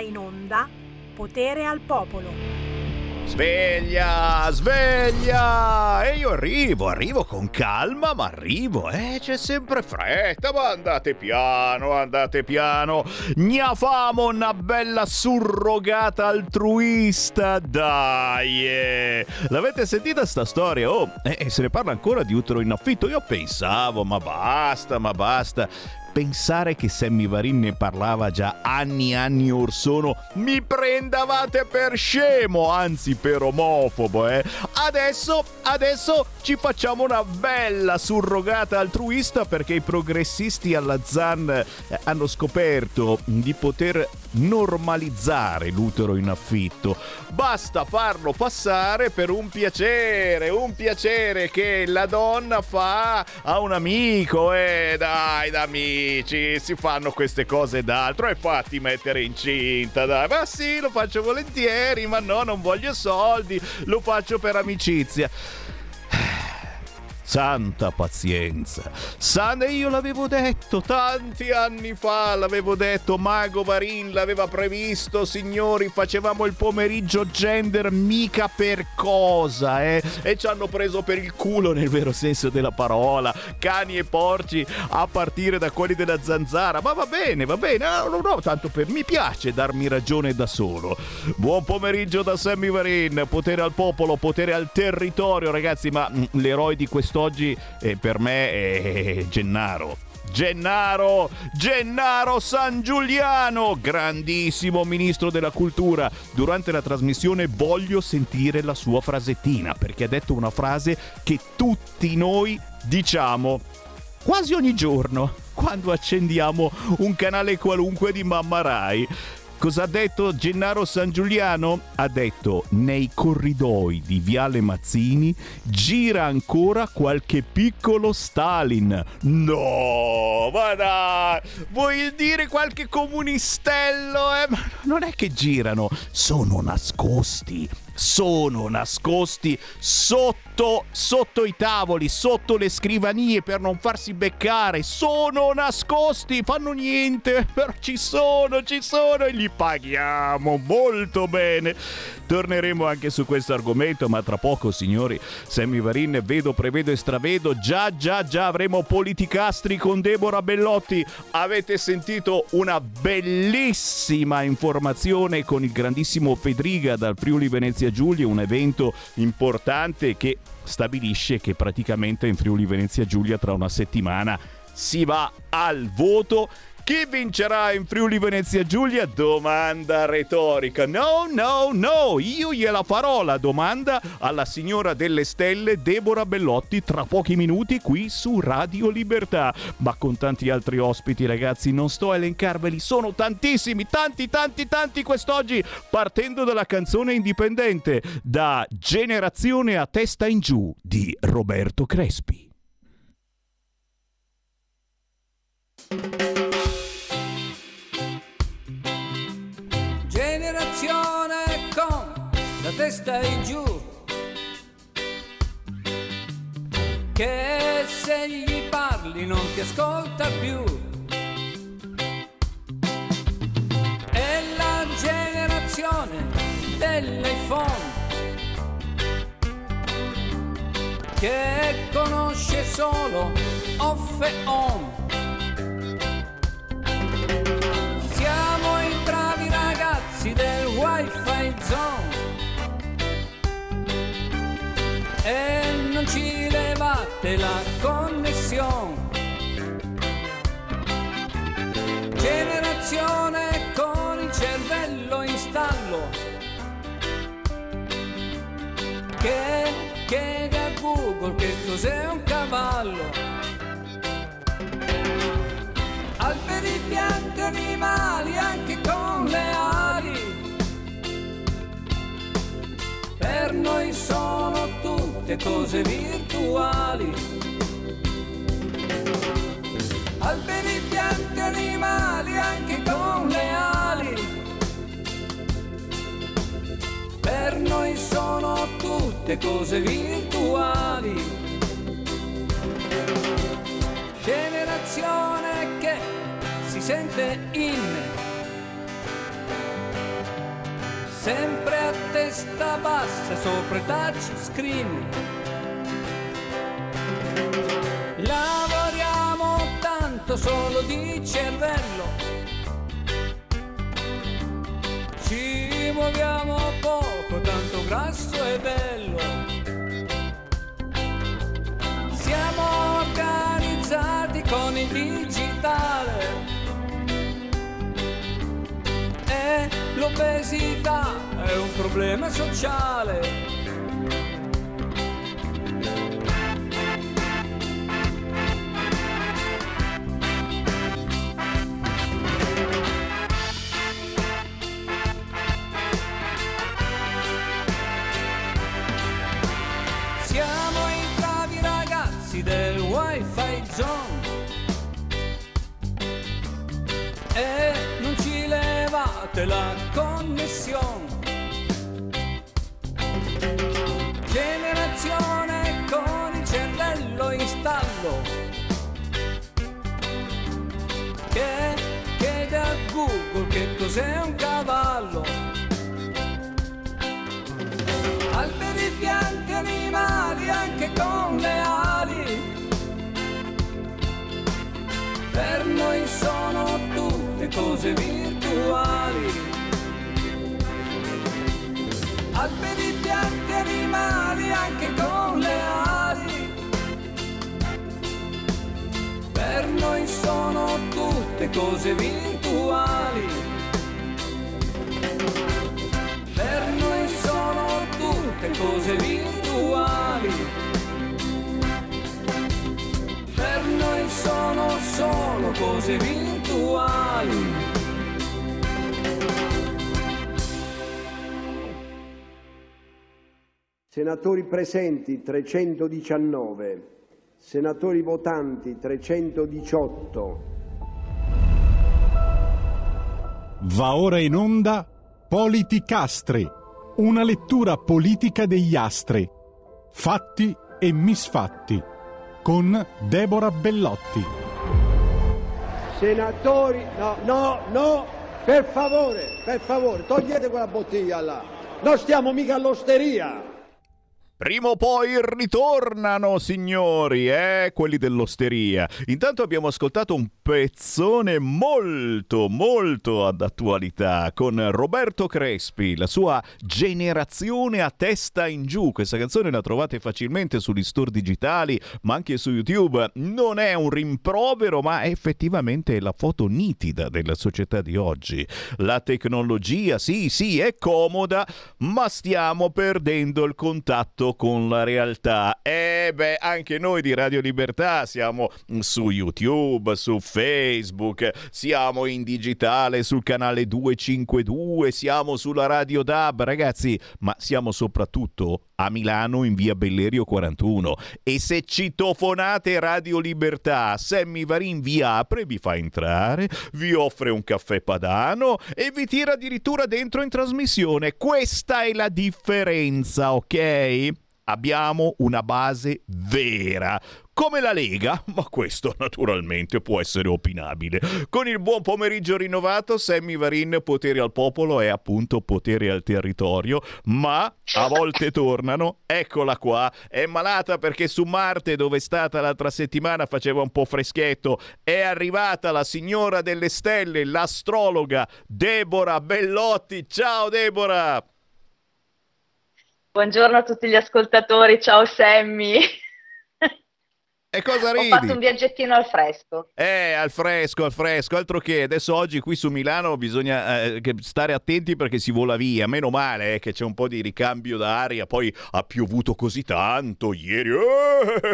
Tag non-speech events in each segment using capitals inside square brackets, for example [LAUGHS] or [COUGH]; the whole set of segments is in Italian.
in onda Potere al Popolo. Sveglia, sveglia! E io arrivo, arrivo con calma, ma arrivo, eh, c'è sempre fretta, ma andate piano, andate piano. Gna famo una bella surrogata altruista, dai! Eh. L'avete sentita sta storia? Oh, e eh, se ne parla ancora di utero in affitto? Io pensavo, ma basta, ma basta pensare che Sammy Varin ne parlava già anni e anni or sono, mi prendavate per scemo, anzi per omofobo, eh. Adesso, adesso ci facciamo una bella surrogata altruista perché i progressisti alla ZAN eh, hanno scoperto di poter normalizzare l'utero in affitto. Basta farlo passare per un piacere, un piacere che la donna fa a un amico. E eh, dai, da amici, si fanno queste cose d'altro e fatti mettere incinta, dai. Ma sì, lo faccio volentieri, ma no, non voglio soldi, lo faccio per amicizia. Santa pazienza. Sane, io l'avevo detto tanti anni fa, l'avevo detto, Mago Varin l'aveva previsto, signori, facevamo il pomeriggio gender mica per cosa, eh? E ci hanno preso per il culo nel vero senso della parola, cani e porci a partire da quelli della zanzara. Ma va bene, va bene, no, no, no, tanto per mi piace darmi ragione da solo. Buon pomeriggio da Sammy Varin, potere al popolo, potere al territorio, ragazzi, ma mm, l'eroe di questo quest'oggi eh, per me è Gennaro. Gennaro, Gennaro San Giuliano, grandissimo ministro della cultura. Durante la trasmissione voglio sentire la sua frasettina perché ha detto una frase che tutti noi diciamo quasi ogni giorno quando accendiamo un canale qualunque di Mamma Rai. Cosa ha detto Gennaro San Giuliano? Ha detto nei corridoi di Viale Mazzini gira ancora qualche piccolo Stalin. No, ma dai, vuoi dire qualche comunistello? Eh? Ma non è che girano, sono nascosti sono nascosti sotto, sotto i tavoli, sotto le scrivanie per non farsi beccare. Sono nascosti, fanno niente, [LAUGHS] però ci sono, ci sono e li paghiamo molto bene. Torneremo anche su questo argomento, ma tra poco, signori, Sammy Varin, vedo, prevedo e stravedo, già, già, già avremo politicastri con Deborah Bellotti. Avete sentito una bellissima informazione con il grandissimo Fedriga dal Friuli Venezia Giulia, un evento importante che stabilisce che praticamente in Friuli Venezia Giulia tra una settimana si va al voto chi vincerà in Friuli Venezia Giulia? Domanda retorica. No, no, no, io gliela farò la domanda alla signora delle stelle Deborah Bellotti tra pochi minuti qui su Radio Libertà. Ma con tanti altri ospiti ragazzi non sto a elencarveli, sono tantissimi, tanti, tanti, tanti quest'oggi, partendo dalla canzone indipendente da Generazione a testa in giù di Roberto Crespi. Testa in giù, che se gli parli non ti ascolta più. È la generazione dell'iPhone che conosce solo off e on. Levate la connessione. Generazione con il cervello in stallo che chiede a Google che cos'è un cavallo. Alberi bianchi, animali anche con le ali per noi sono tutte cose virtuali. Alberi bianchi, animali anche con le ali. Per noi sono tutte cose virtuali. Generazione che si sente in sempre a testa bassa sopra il touch screen. Lavoriamo tanto solo di cervello. Ci muoviamo poco, tanto grasso e bello. Siamo organizzati con il digitale. L'obesità è un problema sociale. Levate la connessione Generazione con il cervello in stallo. Che chiede a Google che cos'è un cavallo. Alberi bianchi, animali anche con le ali. Per noi sono tutte cose virtuali. Alberi bianchi, animali anche con le ali. Per noi sono tutte cose virtuali. Per noi sono tutte cose virtuali. Cose virtuali. Senatori presenti 319, senatori votanti 318. Va ora in onda Politicastri, una lettura politica degli astri, fatti e misfatti, con Deborah Bellotti. Senatori, no, no, no, per favore, per favore, togliete quella bottiglia là. Non stiamo mica all'osteria. Prima o poi ritornano, signori, eh, quelli dell'osteria. Intanto abbiamo ascoltato un pezzone molto, molto ad attualità con Roberto Crespi, la sua generazione a testa in giù. Questa canzone la trovate facilmente sugli store digitali, ma anche su YouTube. Non è un rimprovero, ma è effettivamente la foto nitida della società di oggi. La tecnologia, sì, sì, è comoda, ma stiamo perdendo il contatto con la realtà. E beh, anche noi di Radio Libertà siamo su YouTube, su Facebook, siamo in digitale sul canale 252, siamo sulla Radio DAB, ragazzi, ma siamo soprattutto a Milano in via Bellerio 41 e se citofonate Radio Libertà Sammy Varin vi apre, vi fa entrare vi offre un caffè padano e vi tira addirittura dentro in trasmissione. Questa è la differenza ok? abbiamo una base vera come la Lega, [LAUGHS] ma questo naturalmente può essere opinabile. Con il buon pomeriggio rinnovato, Sammy Varin, potere al popolo è appunto potere al territorio, ma a volte [LAUGHS] tornano. Eccola qua, è malata perché su Marte, dove è stata l'altra settimana, faceva un po' freschetto. È arrivata la signora delle stelle, l'astrologa Deborah Bellotti. Ciao Deborah! Buongiorno a tutti gli ascoltatori, ciao Sammy. E cosa Ho ridi? fatto un viaggettino al fresco. Eh, al fresco, al fresco, altro che adesso oggi qui su Milano bisogna eh, stare attenti perché si vola via, meno male eh, che c'è un po' di ricambio d'aria, poi ha piovuto così tanto ieri,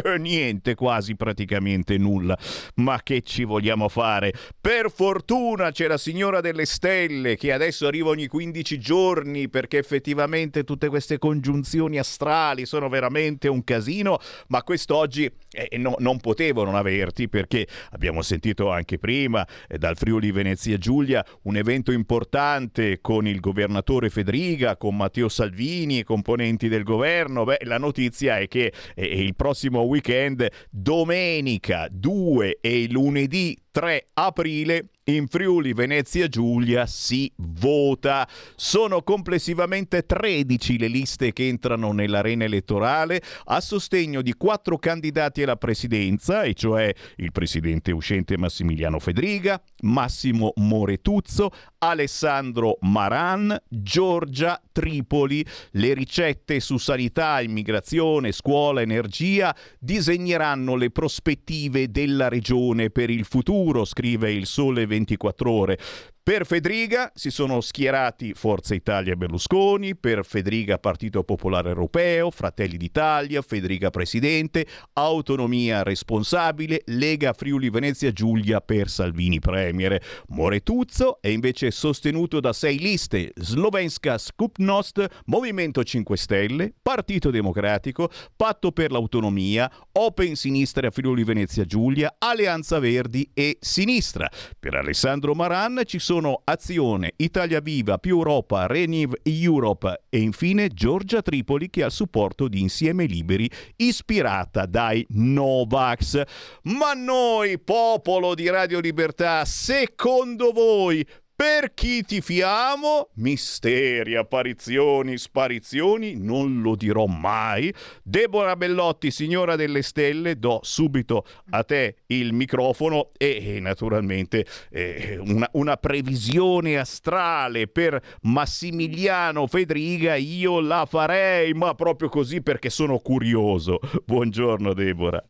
eh, niente, quasi praticamente nulla, ma che ci vogliamo fare? Per fortuna c'è la signora delle stelle che adesso arriva ogni 15 giorni perché effettivamente tutte queste congiunzioni astrali sono veramente un casino, ma quest'oggi eh, no- non potevo non averti perché abbiamo sentito anche prima eh, dal Friuli Venezia Giulia un evento importante con il governatore Federica, con Matteo Salvini e componenti del governo. Beh, la notizia è che eh, il prossimo weekend, domenica 2 e lunedì 3 aprile in Friuli Venezia Giulia si vota. Sono complessivamente 13 le liste che entrano nell'arena elettorale a sostegno di quattro candidati alla presidenza, e cioè il presidente uscente Massimiliano Fedriga, Massimo Moretuzzo, Alessandro Maran, Giorgia Tripoli. Le ricette su sanità, immigrazione, scuola, energia disegneranno le prospettive della regione per il futuro, scrive il Sole 24 ore. Per Fedriga si sono schierati Forza Italia e Berlusconi, per Fedriga Partito Popolare Europeo, Fratelli d'Italia, Fedriga Presidente, Autonomia Responsabile, Lega Friuli Venezia Giulia per Salvini Premier. Moretuzzo è invece sostenuto da sei liste, Slovenska Skupnost, Movimento 5 Stelle, Partito Democratico, Patto per l'Autonomia, Open Sinistra Friuli Venezia Giulia, Alleanza Verdi e Sinistra. Per Alessandro Maran ci sono sono Azione, Italia Viva, Più Europa, Renew Europe e infine Giorgia Tripoli che ha il supporto di Insieme Liberi ispirata dai Novax. Ma noi, popolo di Radio Libertà, secondo voi per chi ti fiamo? Misteri, apparizioni, sparizioni, non lo dirò mai. Deborah Bellotti, signora delle stelle, do subito a te il microfono e, naturalmente eh, una, una, previsione astrale per Massimiliano Fedriga io la farei, ma proprio così perché sono curioso. Buongiorno Deborah.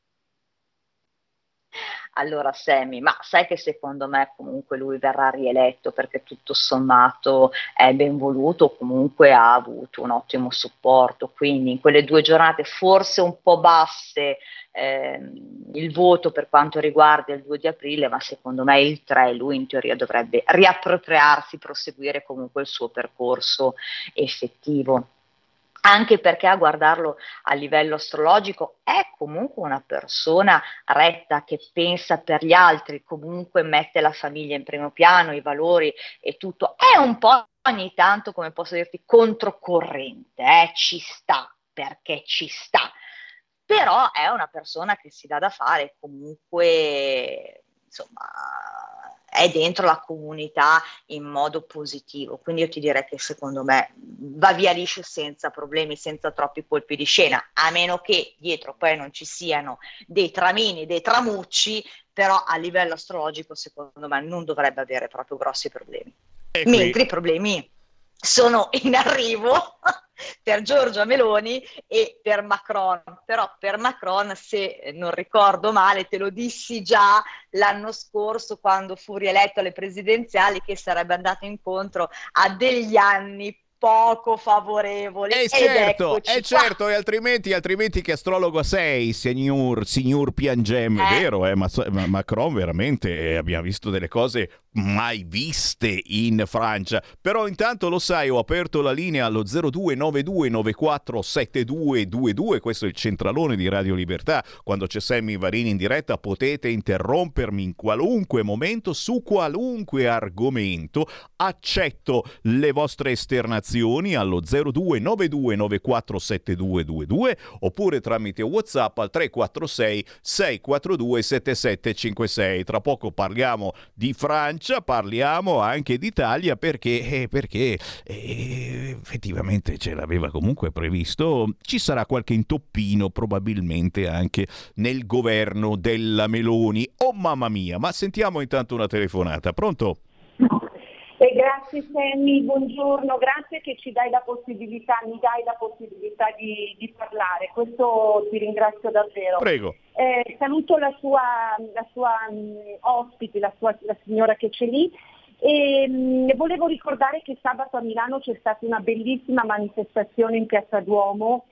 Allora Semi, ma sai che secondo me comunque lui verrà rieletto perché tutto sommato è ben voluto, comunque ha avuto un ottimo supporto, quindi in quelle due giornate forse un po' basse eh, il voto per quanto riguarda il 2 di aprile, ma secondo me il 3 lui in teoria dovrebbe riappropriarsi, proseguire comunque il suo percorso effettivo anche perché a guardarlo a livello astrologico è comunque una persona retta che pensa per gli altri, comunque mette la famiglia in primo piano, i valori e tutto. È un po' ogni tanto, come posso dirti, controcorrente, eh? ci sta, perché ci sta. Però è una persona che si dà da fare comunque, insomma, è dentro la comunità in modo positivo. Quindi io ti direi che secondo me va via liscio senza problemi, senza troppi colpi di scena, a meno che dietro poi non ci siano dei tramini, dei tramucci, però a livello astrologico secondo me non dovrebbe avere proprio grossi problemi. Mentre i problemi sono in arrivo [LAUGHS] per Giorgia Meloni e per Macron. Però per Macron, se non ricordo male, te lo dissi già l'anno scorso quando fu rieletto alle presidenziali che sarebbe andato incontro a degli anni poco favorevoli. Eh certo, eh certo, e altrimenti, altrimenti che astrologo sei, signor, signor Piangem, eh. vero, eh, ma, ma Macron veramente eh, abbiamo visto delle cose mai viste in Francia. Però intanto lo sai, ho aperto la linea allo 0292947222, questo è il centralone di Radio Libertà. Quando c'è Sammy Varini in diretta potete interrompermi in qualunque momento su qualunque argomento. Accetto le vostre esternazioni allo 0292947222 oppure tramite WhatsApp al 346 642 7756. Tra poco parliamo di Francia Francia, parliamo anche d'Italia perché, eh, perché eh, effettivamente ce l'aveva comunque previsto. Ci sarà qualche intoppino probabilmente anche nel governo della Meloni. Oh mamma mia, ma sentiamo intanto una telefonata. Pronto? Grazie Sammy, buongiorno, grazie che ci dai la possibilità, mi dai la possibilità di, di parlare, questo ti ringrazio davvero. Prego. Eh, saluto la sua, la sua um, ospite, la, sua, la signora che c'è lì e um, volevo ricordare che sabato a Milano c'è stata una bellissima manifestazione in Piazza Duomo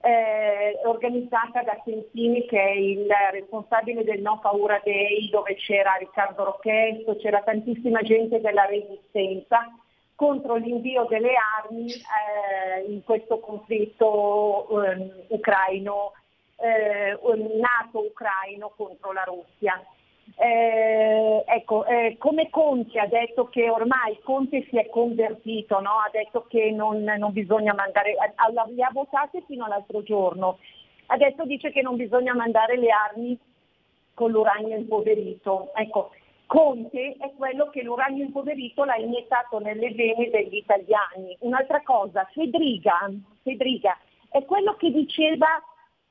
eh, organizzata da Sentini che è il responsabile del No Paura Day dove c'era Riccardo Rocchetto, c'era tantissima gente della resistenza contro l'invio delle armi eh, in questo conflitto eh, ucraino, eh, nato-ucraino contro la Russia. Eh, ecco, eh, come Conte ha detto che ormai Conte si è convertito, no? ha detto che non, non bisogna mandare, le ha votate fino all'altro giorno, adesso dice che non bisogna mandare le armi con l'uranio impoverito. Ecco, Conte è quello che l'uranio impoverito l'ha iniettato nelle vene degli italiani. Un'altra cosa, Fedriga, Fedriga è quello che diceva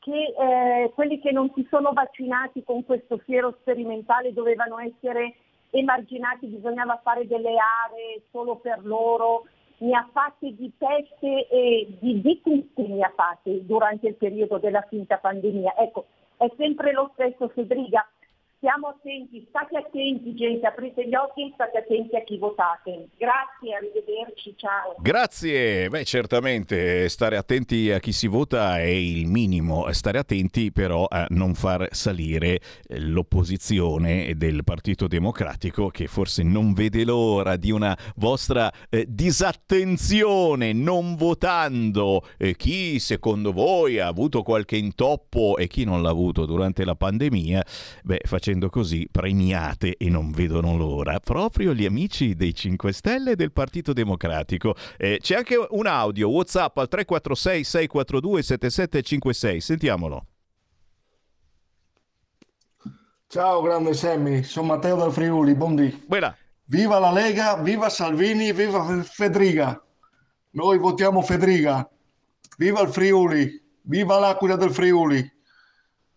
che eh, quelli che non si sono vaccinati con questo fiero sperimentale dovevano essere emarginati, bisognava fare delle aree solo per loro, ne ha fatte di peste e di, di tutti ha fatte durante il periodo della finta pandemia. Ecco, è sempre lo stesso Fedriga, stiamo attenti, state attenti gente, aprite gli occhi, state attenti a chi votate. Grazie, arrivederci, ciao. Grazie, beh certamente stare attenti a chi si vota è il minimo, stare attenti però a non far salire eh, l'opposizione del Partito Democratico che forse non vede l'ora di una vostra eh, disattenzione non votando eh, chi secondo voi ha avuto qualche intoppo e chi non l'ha avuto durante la pandemia, beh facendo facendo così premiate e non vedono l'ora proprio gli amici dei 5 Stelle e del Partito Democratico. Eh, c'è anche un audio WhatsApp al 346 642 7756. Sentiamolo. Ciao grande Semmi, sono Matteo dal Friuli, buondì. Buona. Viva la Lega, viva Salvini, viva Fedriga. Noi votiamo Fedriga. Viva il Friuli, viva l'Aquila del Friuli.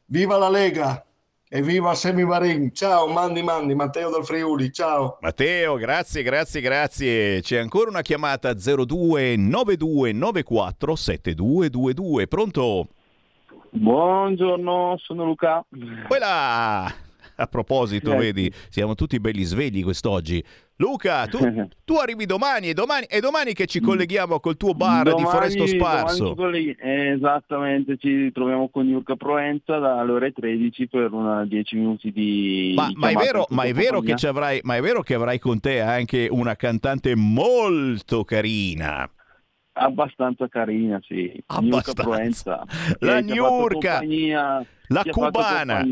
Viva la Lega, Evviva Semi Marin, ciao Mandi Mandi, Matteo del Friuli, ciao. Matteo, grazie, grazie, grazie. C'è ancora una chiamata 029294 7222, pronto? Buongiorno, sono Luca. Quella! A proposito, eh. vedi, siamo tutti belli svegli quest'oggi. Luca, tu, [LAUGHS] tu arrivi domani e, domani è domani che ci colleghiamo col tuo bar domani, di Foresto Sparso. Ci eh, esattamente, ci troviamo con Yurka Proenza dalle ore 13 per una 10 minuti di... Ma, ma, è vero, ma, è vero avrai, ma è vero che avrai con te anche una cantante molto carina. Abbastanza carina, sì. Abbastanza. Proenza. La Niurka! La cubana.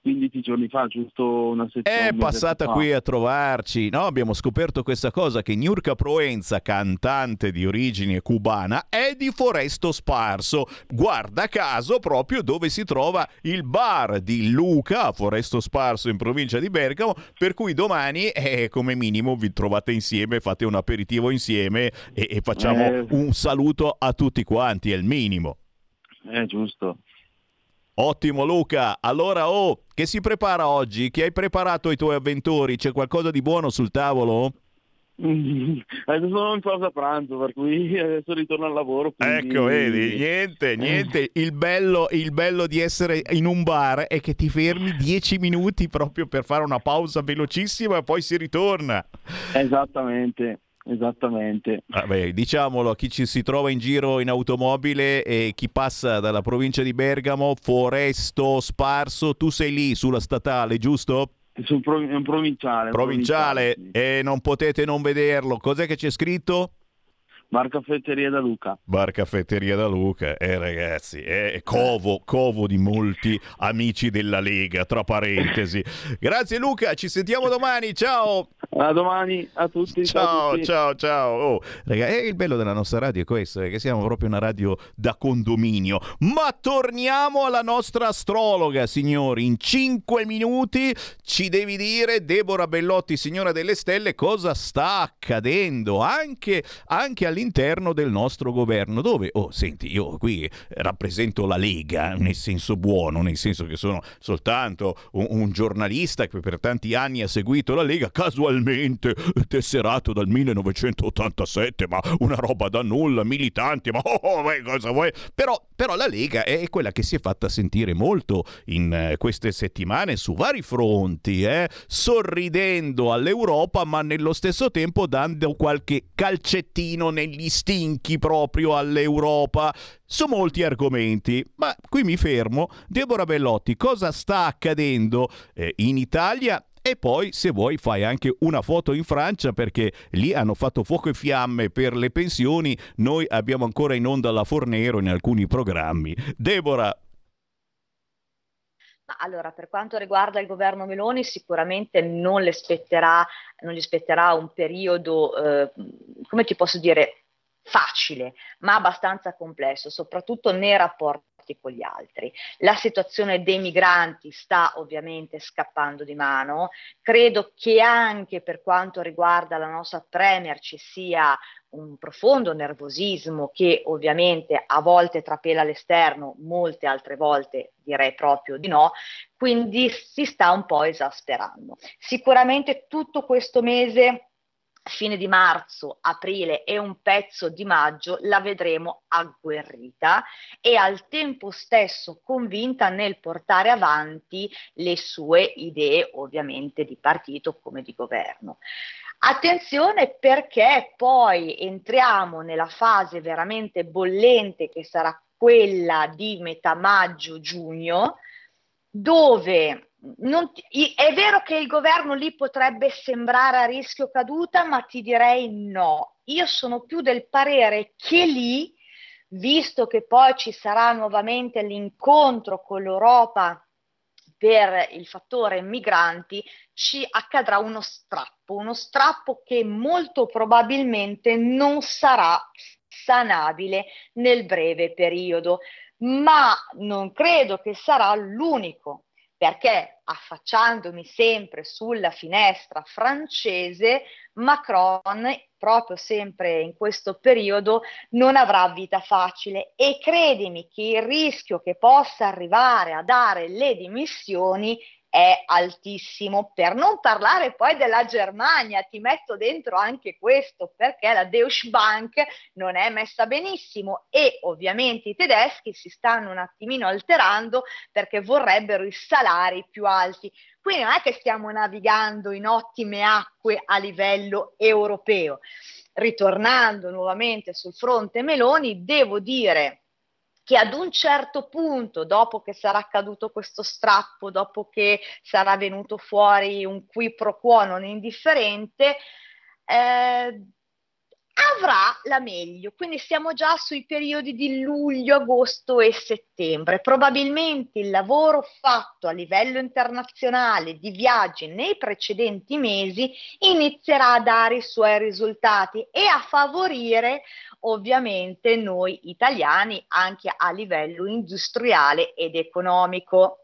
15 giorni fa, giusto una settimana. È passata qui a trovarci. No, abbiamo scoperto questa cosa che Niurka Proenza, cantante di origine cubana, è di Foresto Sparso. Guarda caso proprio dove si trova il bar di Luca a Foresto Sparso in provincia di Bergamo, per cui domani eh, come minimo vi trovate insieme, fate un aperitivo insieme e, e facciamo Eh. un saluto a tutti quanti, è il minimo. Eh, giusto. Ottimo Luca, allora oh, che si prepara oggi? Che hai preparato ai tuoi avventori? C'è qualcosa di buono sul tavolo? [LAUGHS] Adesso sono in pausa pranzo, per cui adesso ritorno al lavoro. quindi- Ecco, vedi, niente, niente. Il bello, il bello di essere in un bar è che ti fermi 10 minuti proprio per fare una pausa velocissima e poi si ritorna. Esattamente, esattamente. Vabbè, diciamolo a chi ci si trova in giro in automobile e chi passa dalla provincia di Bergamo, Foresto, Sparso, tu sei lì sulla statale, giusto? Pro- è un provinciale. Provinciale sì. e non potete non vederlo. Cos'è che c'è scritto? Bar caffetteria da Luca. Bar Caffetteria da Luca, eh ragazzi, è covo, covo di molti amici della Lega, tra parentesi. [LAUGHS] Grazie Luca, ci sentiamo domani, ciao! A domani a tutti. a Ciao, tutti. ciao, ciao. Oh, raga, eh, il bello della nostra radio è questo, è che siamo proprio una radio da condominio. Ma torniamo alla nostra astrologa, signori. In cinque minuti ci devi dire, Deborah Bellotti, signora delle stelle, cosa sta accadendo anche, anche all'interno del nostro governo. Dove, oh, senti, io qui rappresento la Lega, nel senso buono, nel senso che sono soltanto un, un giornalista che per tanti anni ha seguito la Lega, casualmente tesserato dal 1987, ma una roba da nulla, militanti, ma [LAUGHS] oh, beh, cosa vuoi? Però, però la Lega è quella che si è fatta sentire molto in eh, queste settimane su vari fronti, eh? sorridendo all'Europa, ma nello stesso tempo dando qualche calcettino negli stinchi proprio all'Europa su molti argomenti. Ma qui mi fermo. Deborah Bellotti, cosa sta accadendo eh, in Italia? E poi, se vuoi, fai anche una foto in Francia perché lì hanno fatto fuoco e fiamme per le pensioni. Noi abbiamo ancora in onda la Fornero in alcuni programmi. Deborah, Ma allora, per quanto riguarda il governo Meloni, sicuramente non le spetterà, non gli spetterà un periodo, eh, come ti posso dire, facile, ma abbastanza complesso, soprattutto nei rapporti con gli altri. La situazione dei migranti sta ovviamente scappando di mano, credo che anche per quanto riguarda la nostra Premier ci sia un profondo nervosismo che ovviamente a volte trapela all'esterno, molte altre volte direi proprio di no, quindi si sta un po' esasperando. Sicuramente tutto questo mese fine di marzo, aprile e un pezzo di maggio la vedremo agguerrita e al tempo stesso convinta nel portare avanti le sue idee ovviamente di partito come di governo. Attenzione perché poi entriamo nella fase veramente bollente che sarà quella di metà maggio-giugno, dove non, è vero che il governo lì potrebbe sembrare a rischio caduta, ma ti direi no. Io sono più del parere che lì, visto che poi ci sarà nuovamente l'incontro con l'Europa per il fattore migranti, ci accadrà uno strappo, uno strappo che molto probabilmente non sarà sanabile nel breve periodo, ma non credo che sarà l'unico perché affacciandomi sempre sulla finestra francese, Macron, proprio sempre in questo periodo, non avrà vita facile. E credimi che il rischio che possa arrivare a dare le dimissioni è altissimo, per non parlare poi della Germania, ti metto dentro anche questo perché la Deutsche Bank non è messa benissimo e ovviamente i tedeschi si stanno un attimino alterando perché vorrebbero i salari più alti. Quindi non è che stiamo navigando in ottime acque a livello europeo. Ritornando nuovamente sul fronte Meloni, devo dire che ad un certo punto, dopo che sarà accaduto questo strappo, dopo che sarà venuto fuori un qui pro quo non indifferente, eh, avrà la meglio. Quindi siamo già sui periodi di luglio, agosto e settembre. Probabilmente il lavoro fatto a livello internazionale di viaggi nei precedenti mesi inizierà a dare i suoi risultati e a favorire ovviamente noi italiani anche a livello industriale ed economico.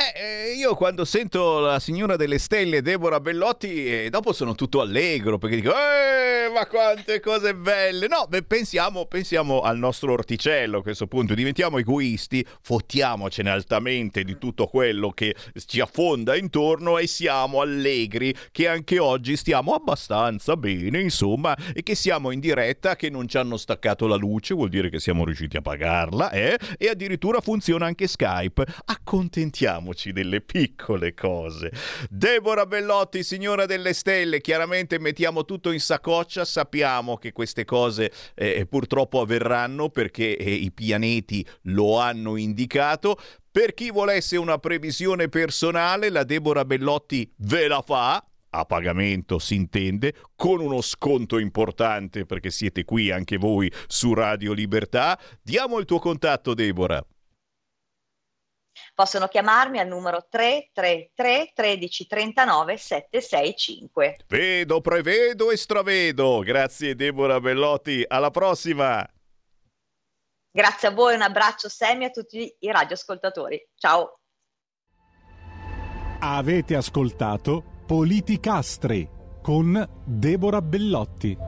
Eh, eh, io quando sento la signora delle stelle Deborah Bellotti, eh, dopo sono tutto allegro perché dico, eh, ma quante cose belle! No, beh, pensiamo, pensiamo al nostro orticello a questo punto, diventiamo egoisti, fottiamocene altamente di tutto quello che ci affonda intorno e siamo allegri che anche oggi stiamo abbastanza bene, insomma, e che siamo in diretta, che non ci hanno staccato la luce, vuol dire che siamo riusciti a pagarla, eh? E addirittura funziona anche Skype. Accontentiamo Ricordiamoci delle piccole cose. Deborah Bellotti, signora delle stelle, chiaramente mettiamo tutto in saccoccia, sappiamo che queste cose eh, purtroppo avverranno perché eh, i pianeti lo hanno indicato. Per chi volesse una previsione personale, la Deborah Bellotti ve la fa, a pagamento si intende, con uno sconto importante perché siete qui anche voi su Radio Libertà. Diamo il tuo contatto, Deborah. Possono chiamarmi al numero 333 13 39 765. Vedo, prevedo e stravedo. Grazie Deborah Bellotti, alla prossima. Grazie a voi, un abbraccio semi a tutti i radioascoltatori. Ciao. Avete ascoltato Politicastri con Deborah Bellotti.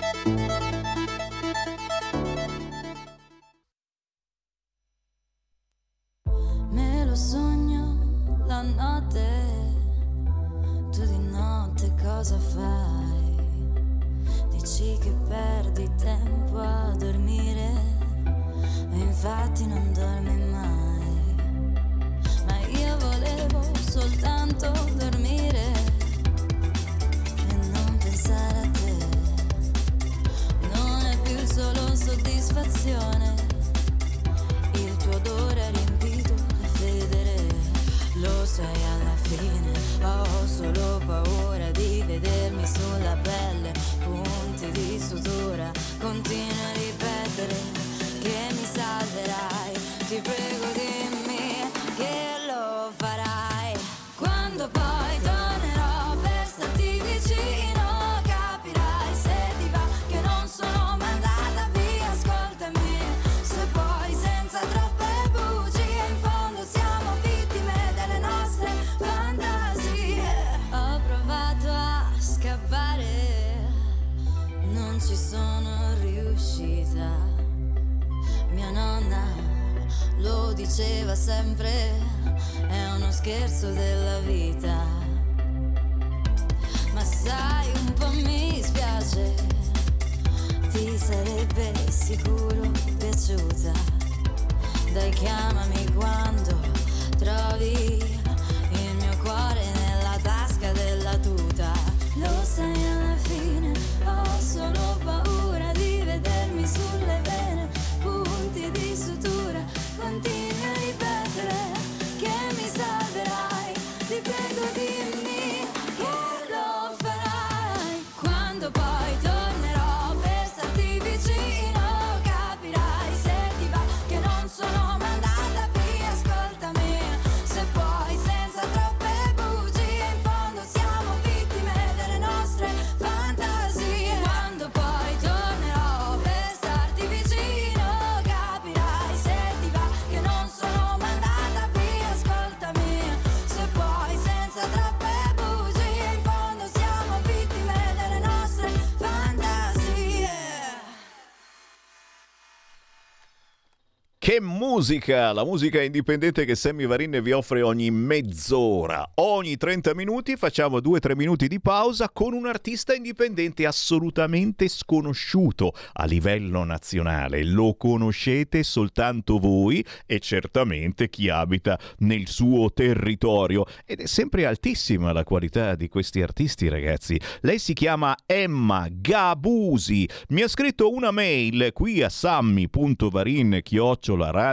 Musica! La musica indipendente che Sammy Varin vi offre ogni mezz'ora. Ogni 30 minuti facciamo 2-3 minuti di pausa con un artista indipendente assolutamente sconosciuto a livello nazionale. Lo conoscete soltanto voi e certamente chi abita nel suo territorio. Ed è sempre altissima la qualità di questi artisti, ragazzi. Lei si chiama Emma Gabusi. Mi ha scritto una mail qui a sammy.varin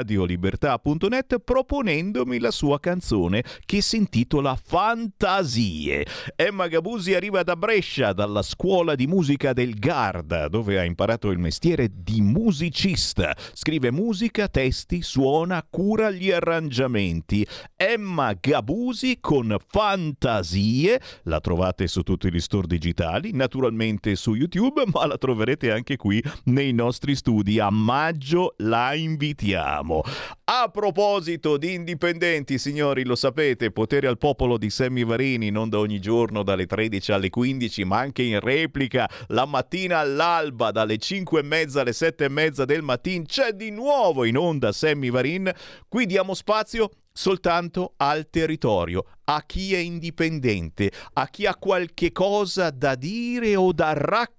radiolibertà.net proponendomi la sua canzone che si intitola Fantasie. Emma Gabusi arriva da Brescia, dalla scuola di musica del Garda, dove ha imparato il mestiere di musicista. Scrive musica, testi, suona, cura gli arrangiamenti. Emma Gabusi con Fantasie, la trovate su tutti gli store digitali, naturalmente su YouTube, ma la troverete anche qui nei nostri studi. A maggio la invitiamo. A proposito di indipendenti, signori, lo sapete, potere al popolo di Sammy Varini, non da ogni giorno dalle 13 alle 15, ma anche in replica la mattina all'alba, dalle 5 e mezza alle 7 e mezza del mattino, c'è di nuovo in onda Sammy Varin. Qui diamo spazio soltanto al territorio, a chi è indipendente, a chi ha qualche cosa da dire o da raccontare,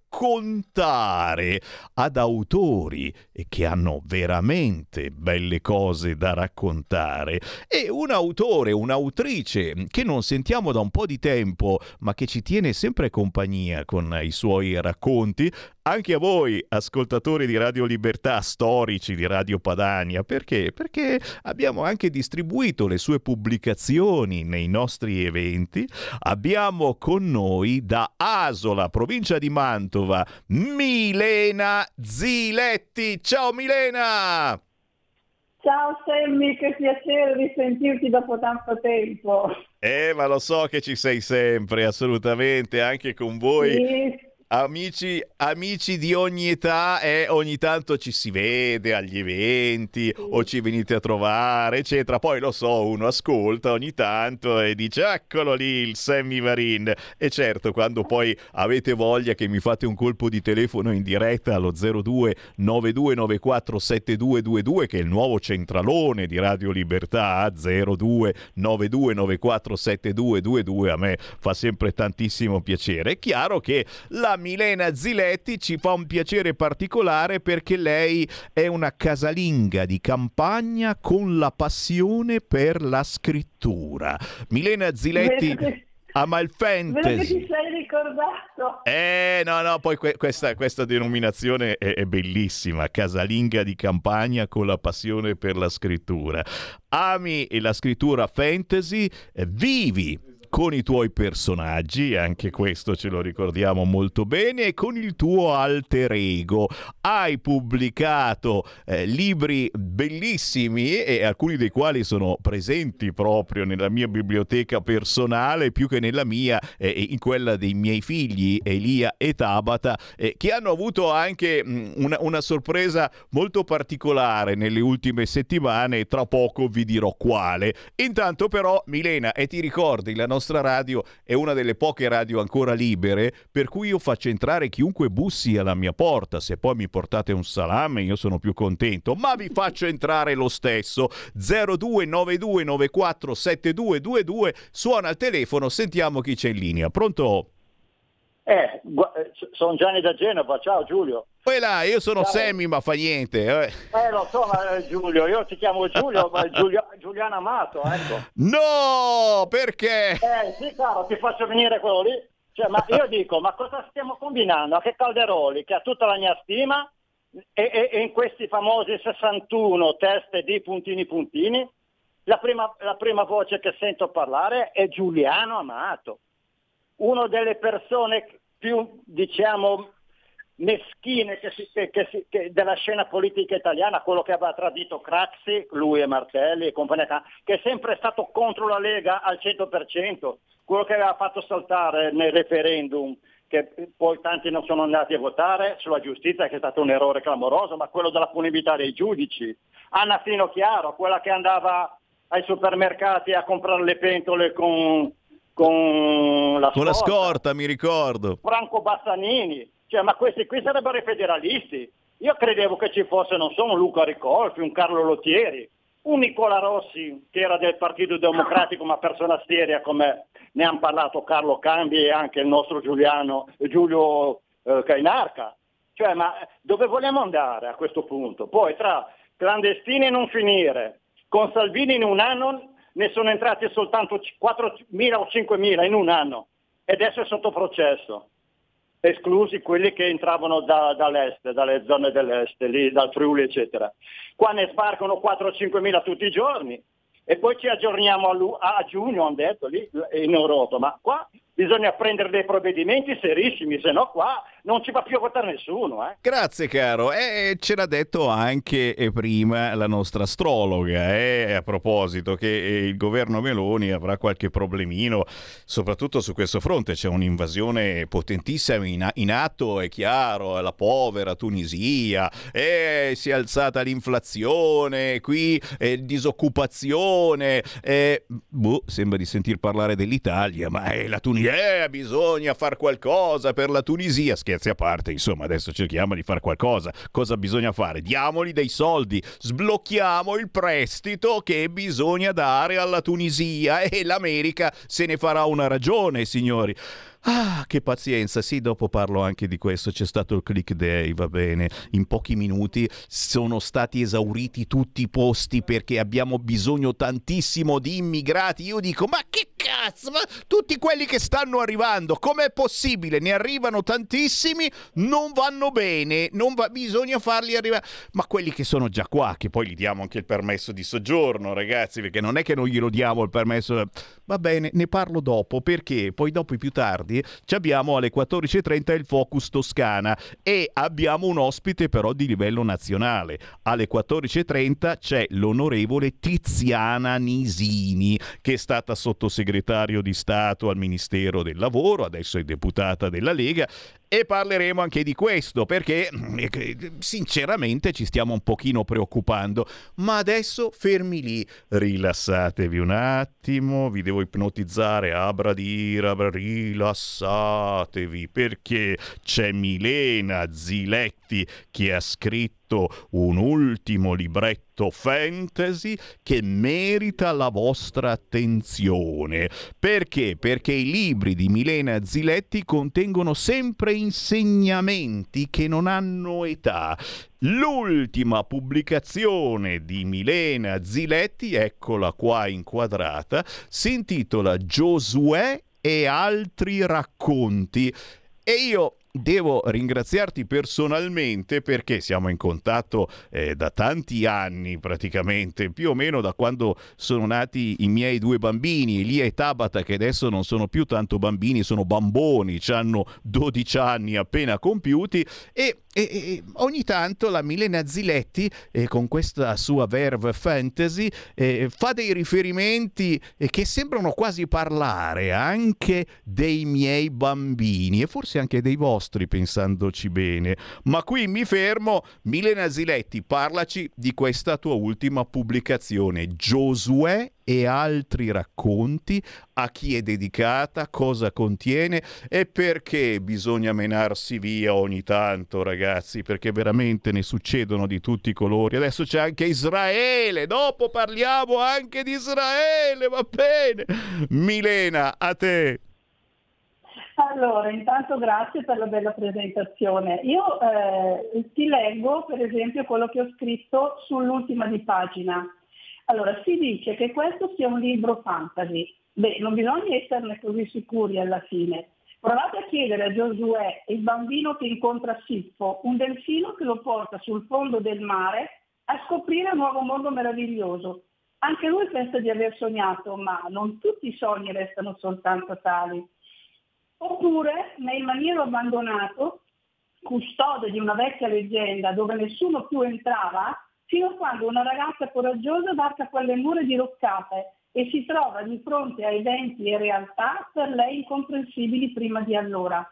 ad autori che hanno veramente belle cose da raccontare e un autore, un'autrice che non sentiamo da un po' di tempo, ma che ci tiene sempre compagnia con i suoi racconti, anche a voi, ascoltatori di Radio Libertà, storici di Radio Padania, perché? Perché abbiamo anche distribuito le sue pubblicazioni nei nostri eventi. Abbiamo con noi da Asola, provincia di Mantova, Milena Ziletti. Ciao Milena! Ciao Sammy, che piacere di sentirti dopo tanto tempo. Eh, ma lo so che ci sei sempre, assolutamente, anche con voi. Sì. Amici, amici di ogni età e ogni tanto ci si vede agli eventi o ci venite a trovare, eccetera. Poi lo so, uno ascolta ogni tanto e dice eccolo lì il Sammy Varin. E certo, quando poi avete voglia che mi fate un colpo di telefono in diretta allo 02 9294 7222 che è il nuovo centralone di Radio Libertà 02 9294 7222 a me fa sempre tantissimo piacere. È chiaro che la Milena Ziletti ci fa un piacere particolare perché lei è una casalinga di campagna con la passione per la scrittura. Milena Ziletti ama il fantasy. sei ricordato. Eh, no, no, poi que- questa, questa denominazione è, è bellissima, casalinga di campagna con la passione per la scrittura. Ami la scrittura fantasy, vivi con i tuoi personaggi, anche questo ce lo ricordiamo molto bene, e con il tuo alter ego. Hai pubblicato eh, libri bellissimi e alcuni dei quali sono presenti proprio nella mia biblioteca personale, più che nella mia, eh, e in quella dei miei figli Elia e Tabata, eh, che hanno avuto anche mh, una, una sorpresa molto particolare nelle ultime settimane e tra poco vi dirò quale. Intanto però, Milena, e ti ricordi la nostra nostra radio è una delle poche radio ancora libere, per cui io faccio entrare chiunque bussi alla mia porta. Se poi mi portate un salame, io sono più contento, ma vi faccio entrare lo stesso. 0292947222 suona il telefono, sentiamo chi c'è in linea. Pronto? Eh, sono Gianni da Genova, ciao Giulio. Poi là, io sono ciao. Sammy, ma fa niente. Eh, eh lo so, ma, eh, Giulio, io ti chiamo Giulio, ma Giulio, Giuliano Amato, ecco. No, perché? Eh, sì, caro, ti faccio venire quello lì. Cioè, ma io dico, ma cosa stiamo combinando? A che Calderoli, che ha tutta la mia stima, e, e, e in questi famosi 61 teste di puntini puntini, la prima, la prima voce che sento parlare è Giuliano Amato una delle persone più, diciamo, meschine che si, che, che si, della scena politica italiana, quello che aveva tradito Craxi, lui e Martelli e compagnia, che è sempre stato contro la Lega al 100%, quello che aveva fatto saltare nel referendum, che poi tanti non sono andati a votare sulla giustizia, che è stato un errore clamoroso, ma quello della punibilità dei giudici. Anna Fino Chiaro, quella che andava ai supermercati a comprare le pentole con con la, con la scorta, mi ricordo. Franco Bassanini, cioè, ma questi qui sarebbero i federalisti. Io credevo che ci fosse, non so, un Luca Ricolfi, un Carlo Lottieri, un Nicola Rossi che era del Partito Democratico ma persona seria come ne hanno parlato Carlo Cambi e anche il nostro Giuliano, Giulio eh, Cainarca. Cioè, ma dove vogliamo andare a questo punto? Poi tra clandestini e non finire, con Salvini in un anno ne sono entrati soltanto 4.000 o 5.000 in un anno. E adesso è sotto processo, esclusi quelli che entravano da, dall'est, dalle zone dell'est, lì, dal Friuli eccetera. Qua ne sbarcano 4 o 5.000 tutti i giorni. E poi ci aggiorniamo a, a giugno, hanno detto, lì in Europa, ma qua bisogna prendere dei provvedimenti serissimi, se no qua non ci va più a votare nessuno. Eh. Grazie caro, e ce l'ha detto anche eh, prima la nostra astrologa, eh, a proposito che eh, il governo Meloni avrà qualche problemino, soprattutto su questo fronte, c'è un'invasione potentissima in, in atto, è chiaro, la povera Tunisia, eh, si è alzata l'inflazione, qui eh, disoccupazione, eh, boh, sembra di sentir parlare dell'Italia, ma è la Tunisia eh, bisogna fare qualcosa per la Tunisia. Scherzi a parte, insomma, adesso cerchiamo di fare qualcosa. Cosa bisogna fare? Diamogli dei soldi, sblocchiamo il prestito che bisogna dare alla Tunisia e l'America se ne farà una ragione, signori. Ah, che pazienza, sì, dopo parlo anche di questo, c'è stato il click day, va bene, in pochi minuti sono stati esauriti tutti i posti perché abbiamo bisogno tantissimo di immigrati, io dico, ma che cazzo, ma tutti quelli che stanno arrivando, com'è possibile? Ne arrivano tantissimi, non vanno bene, non va, bisogna farli arrivare, ma quelli che sono già qua, che poi gli diamo anche il permesso di soggiorno, ragazzi, perché non è che non glielo diamo il permesso, va bene, ne parlo dopo, perché? Poi dopo più tardi tardi abbiamo alle 14.30 il Focus Toscana e abbiamo un ospite però di livello nazionale. Alle 14.30 c'è l'onorevole Tiziana Nisini che è stata sottosegretario di Stato al Ministero del Lavoro, adesso è deputata della Lega e parleremo anche di questo perché eh, sinceramente ci stiamo un pochino preoccupando. Ma adesso fermi lì, rilassatevi un attimo, vi devo ipnotizzare, abradira, rilassatevi perché c'è Milena Ziletti che ha scritto un ultimo libretto fantasy che merita la vostra attenzione. Perché? Perché i libri di Milena Ziletti contengono sempre insegnamenti che non hanno età. L'ultima pubblicazione di Milena Ziletti, eccola qua inquadrata, si intitola Giosuè e altri racconti. E io devo ringraziarti personalmente perché siamo in contatto eh, da tanti anni praticamente, più o meno da quando sono nati i miei due bambini, Elia e Tabata che adesso non sono più tanto bambini, sono bamboni, hanno 12 anni appena compiuti. E e, e, ogni tanto la Milena Ziletti, eh, con questa sua verve fantasy, eh, fa dei riferimenti eh, che sembrano quasi parlare anche dei miei bambini e forse anche dei vostri nostri pensandoci bene. Ma qui mi fermo. Milena Ziletti, parlaci di questa tua ultima pubblicazione, Giosuè e altri racconti, a chi è dedicata, cosa contiene e perché bisogna menarsi via ogni tanto, ragazzi, perché veramente ne succedono di tutti i colori. Adesso c'è anche Israele, dopo parliamo anche di Israele, va bene. Milena, a te. Allora, intanto grazie per la bella presentazione. Io eh, ti leggo per esempio quello che ho scritto sull'ultima di pagina. Allora, si dice che questo sia un libro fantasy. Beh, non bisogna esserne così sicuri alla fine. Provate a chiedere a Giosuè, il bambino che incontra Siffo, un delfino che lo porta sul fondo del mare a scoprire un nuovo mondo meraviglioso. Anche lui pensa di aver sognato, ma non tutti i sogni restano soltanto tali. Oppure, nel maniero abbandonato, custode di una vecchia leggenda dove nessuno più entrava, fino a quando una ragazza coraggiosa varca quelle mura diroccate e si trova di fronte a eventi e realtà per lei incomprensibili prima di allora.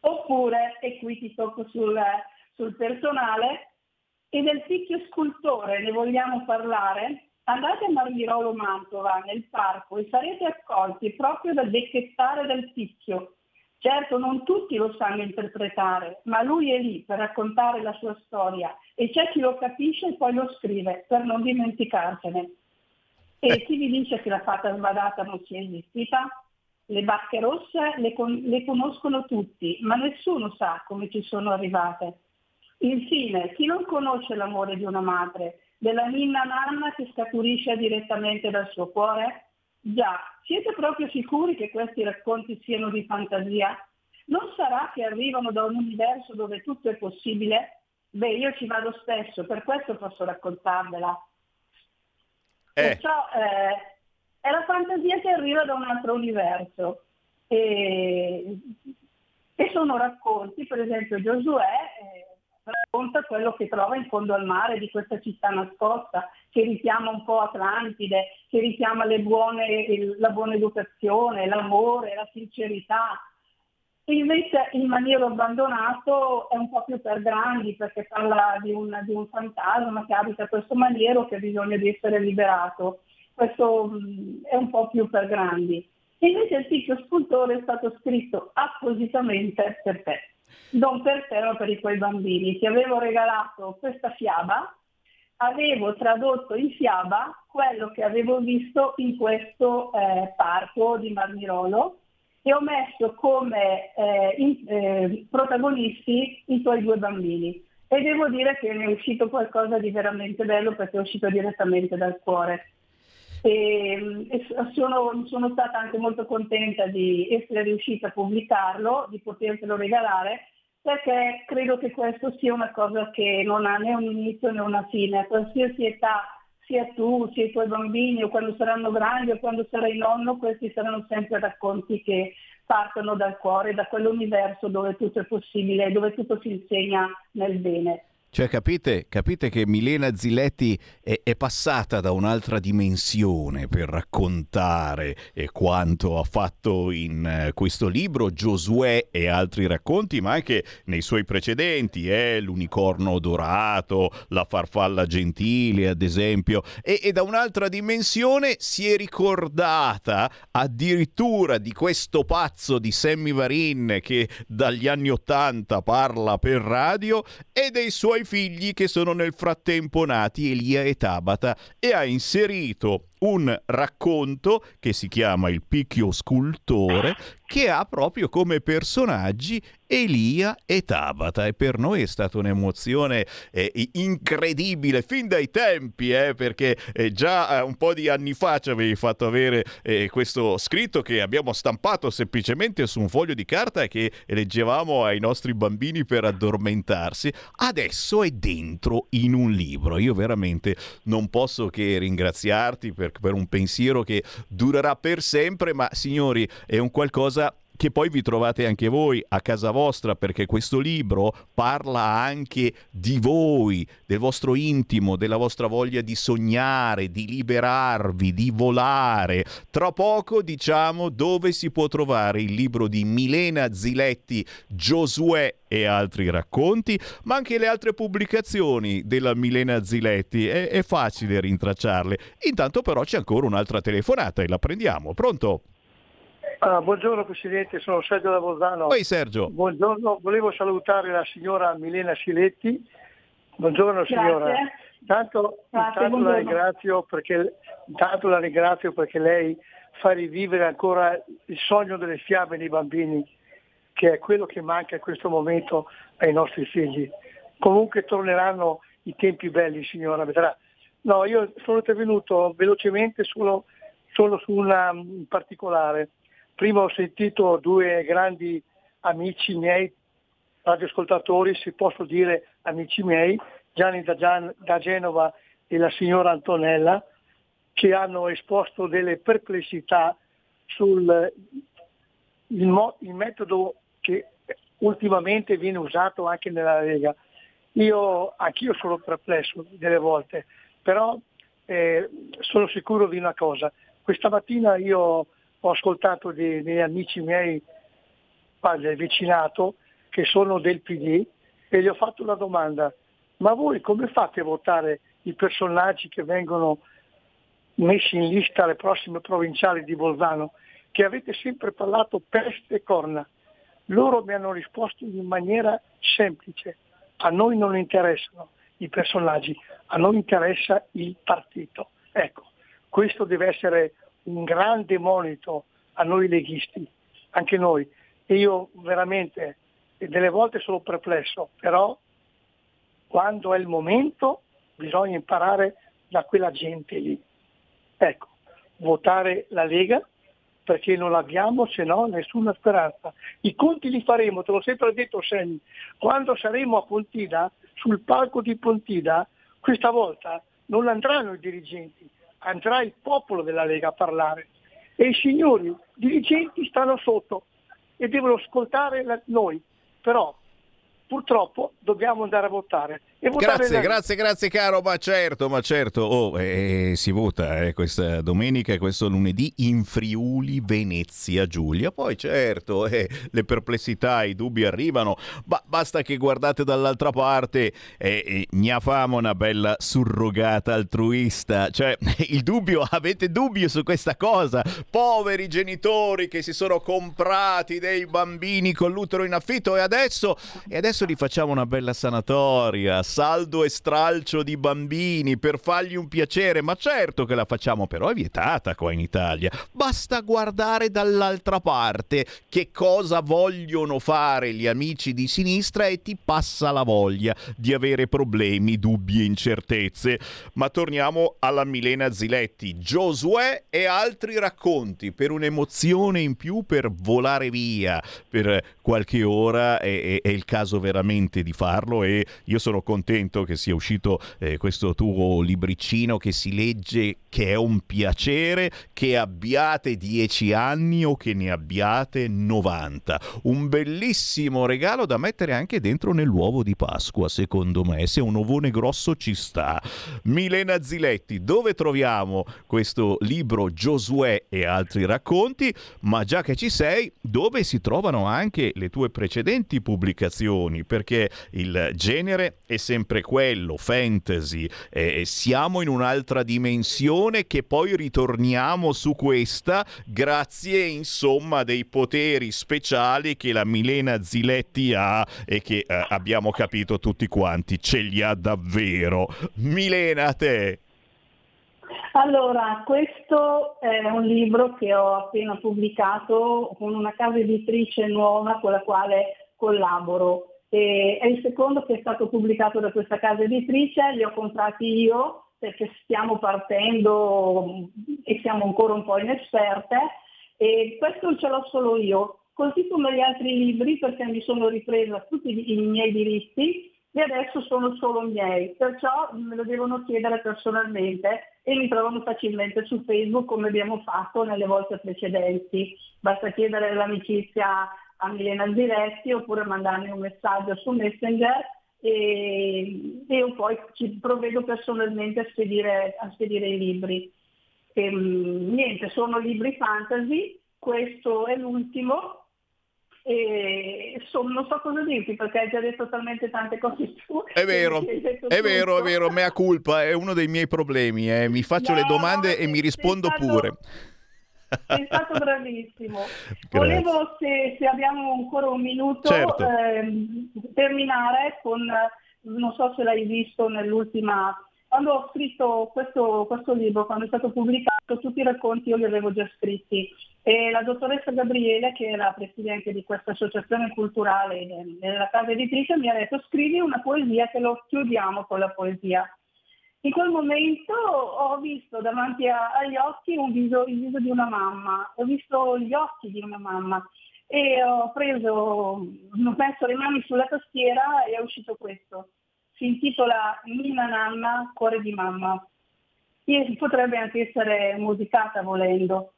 Oppure, e qui ti tocco sul, sul personale, e del picchio scultore ne vogliamo parlare? Andate a Marmirolo Mantova, nel parco, e sarete accolti proprio dal becchettare del picchio. Certo, non tutti lo sanno interpretare, ma lui è lì per raccontare la sua storia e c'è chi lo capisce e poi lo scrive per non dimenticarsene. E chi vi dice che la fata sbadata non sia esistita? Le bacche rosse le, con- le conoscono tutti, ma nessuno sa come ci sono arrivate. Infine, chi non conosce l'amore di una madre, della ninna nanna che scaturisce direttamente dal suo cuore? Già, siete proprio sicuri che questi racconti siano di fantasia? Non sarà che arrivano da un universo dove tutto è possibile? Beh, io ci vado spesso, per questo posso raccontarvela. Eh. Perciò eh, è la fantasia che arriva da un altro universo. E, e sono racconti, per esempio Giosuè eh, racconta quello che trova in fondo al mare di questa città nascosta, che richiama un po' Atlantide, che richiama buone, il, la buona educazione, l'amore, la sincerità. Invece in maniera abbandonato è un po' più per grandi perché parla di un, di un fantasma che abita questo maniero che ha bisogno di essere liberato. Questo mh, è un po' più per grandi. Invece il picchio scultore è stato scritto appositamente per te non per te ma per i tuoi bambini. Ti avevo regalato questa fiaba, avevo tradotto in fiaba quello che avevo visto in questo eh, parco di Marmirolo e ho messo come eh, in, eh, protagonisti i tuoi due bambini. E devo dire che ne è uscito qualcosa di veramente bello perché è uscito direttamente dal cuore. E, e sono, sono, stata anche molto contenta di essere riuscita a pubblicarlo, di potertelo regalare perché credo che questo sia una cosa che non ha né un inizio né una fine, a qualsiasi età, sia tu, sia i tuoi bambini, o quando saranno grandi o quando sarai nonno, questi saranno sempre racconti che partono dal cuore, da quell'universo dove tutto è possibile, dove tutto si insegna nel bene. Cioè, capite, capite che Milena Ziletti è, è, passata da un'altra dimensione per raccontare eh, quanto ha fatto in eh, questo libro Giosuè e altri racconti, ma anche nei suoi precedenti, eh, l'unicorno dorato, la farfalla gentile, ad esempio, e, e da un'altra dimensione si è ricordata addirittura di questo pazzo di Sammy Varin che dagli anni Ottanta parla per radio e dei suoi figli che sono nel frattempo nati, Elia e Tabata, e ha inserito un racconto che si chiama Il picchio scultore che ha proprio come personaggi Elia e Tabata. E per noi è stata un'emozione eh, incredibile fin dai tempi eh, perché eh, già eh, un po' di anni fa ci avevi fatto avere eh, questo scritto che abbiamo stampato semplicemente su un foglio di carta che leggevamo ai nostri bambini per addormentarsi. Adesso è dentro in un libro. Io veramente non posso che ringraziarti per per un pensiero che durerà per sempre, ma signori, è un qualcosa che poi vi trovate anche voi a casa vostra perché questo libro parla anche di voi, del vostro intimo, della vostra voglia di sognare, di liberarvi, di volare. Tra poco diciamo dove si può trovare il libro di Milena Ziletti, Giosuè e altri racconti, ma anche le altre pubblicazioni della Milena Ziletti. È, è facile rintracciarle. Intanto però c'è ancora un'altra telefonata e la prendiamo. Pronto? Ah, buongiorno Presidente, sono Sergio da Bolzano. Poi Sergio. Buongiorno, volevo salutare la signora Milena Siletti. Buongiorno signora. Grazie. Intanto, Grazie, intanto la, perché, intanto la ringrazio perché lei fa rivivere ancora il sogno delle fiabe dei bambini, che è quello che manca in questo momento ai nostri figli. Comunque torneranno i tempi belli signora, vedrà. No, io sono intervenuto velocemente solo, solo su una in particolare. Prima ho sentito due grandi amici miei, radioascoltatori, se posso dire amici miei, Gianni da, Gian- da Genova e la signora Antonella, che hanno esposto delle perplessità sul il, mo- il metodo che ultimamente viene usato anche nella Lega. Io, anch'io sono perplesso delle volte, però eh, sono sicuro di una cosa. Questa mattina io ho ascoltato dei, dei amici miei del vicinato che sono del PD e gli ho fatto una domanda. Ma voi come fate a votare i personaggi che vengono messi in lista alle prossime provinciali di Bolzano, che avete sempre parlato peste e corna? Loro mi hanno risposto in maniera semplice. A noi non interessano i personaggi, a noi interessa il partito. Ecco, questo deve essere un grande monito a noi leghisti, anche noi. Io veramente delle volte sono perplesso, però quando è il momento bisogna imparare da quella gente lì. Ecco, votare la Lega perché non l'abbiamo, se no nessuna speranza. I conti li faremo, te l'ho sempre detto Sen, quando saremo a Pontida, sul palco di Pontida, questa volta non andranno i dirigenti, andrà il popolo della Lega a parlare. E i signori dirigenti stanno sotto e devono ascoltare noi. Però purtroppo dobbiamo andare a votare. Grazie, la- grazie, grazie caro, ma certo, ma certo, oh, eh, si vota eh, questa domenica e questo lunedì in Friuli, Venezia, Giulia. Poi certo, eh, le perplessità, i dubbi arrivano, ma basta che guardate dall'altra parte e eh, famo una bella surrogata altruista. Cioè, [LAUGHS] il dubbio, avete dubbio su questa cosa? Poveri genitori che si sono comprati dei bambini con l'utero in affitto e adesso, e adesso gli facciamo una bella sanatoria, saldo e stralcio di bambini per fargli un piacere. Ma certo che la facciamo, però è vietata qua in Italia. Basta guardare dall'altra parte che cosa vogliono fare gli amici di sinistra e ti passa la voglia di avere problemi, dubbi e incertezze. Ma torniamo alla Milena Ziletti, Giosuè e altri racconti per un'emozione in più per volare via per qualche ora è, è- è il caso veramente di farlo e io sono contento che sia uscito eh, questo tuo libricino che si legge che è un piacere che abbiate 10 anni o che ne abbiate 90 un bellissimo regalo da mettere anche dentro nell'uovo di Pasqua secondo me se un ovone grosso ci sta. Milena Ziletti dove troviamo questo libro Giosuè e altri racconti? Ma già che ci sei dove si trovano anche le tue precedenti pubblicazioni perché il genere è sempre quello fantasy eh, siamo in un'altra dimensione che poi ritorniamo su questa grazie insomma dei poteri speciali che la Milena Ziletti ha e che eh, abbiamo capito tutti quanti ce li ha davvero. Milena a te Allora, questo è un libro che ho appena pubblicato con una casa editrice nuova con la quale collaboro. E è il secondo che è stato pubblicato da questa casa editrice, li ho comprati io perché stiamo partendo e siamo ancora un po' inesperte e questo ce l'ho solo io, così come gli altri libri perché mi sono ripresa tutti i miei diritti e adesso sono solo miei, perciò me lo devono chiedere personalmente e mi trovano facilmente su Facebook come abbiamo fatto nelle volte precedenti. Basta chiedere l'amicizia a Milena Ziretti oppure mandarmi un messaggio su Messenger e, io poi ci provvedo personalmente a spedire, a spedire i libri. E, niente, sono libri fantasy, questo è l'ultimo e so- non so cosa dirti perché hai già detto talmente tante cose tu. È vero, è vero, è vero, mea culpa, è uno dei miei problemi, eh. mi faccio No, le domande e mi rispondo stato- pure. Sei stato bravissimo. [LAUGHS] Grazie. Volevo, se, se abbiamo ancora un minuto, Certo. ehm, terminare con, eh, non so se l'hai visto nell'ultima, quando ho scritto questo, questo libro, quando è stato pubblicato, tutti i racconti io li avevo già scritti. E la dottoressa Gabriele, che la presidente di questa associazione culturale della casa editrice, mi ha detto scrivi una poesia che lo chiudiamo con la poesia. In quel momento ho visto davanti a- agli occhi viso, il viso di una mamma, ho visto gli occhi di una mamma e ho preso, ho messo le mani sulla tastiera e è uscito questo. Si intitola Nina Nanna, cuore di mamma. E potrebbe anche essere musicata volendo.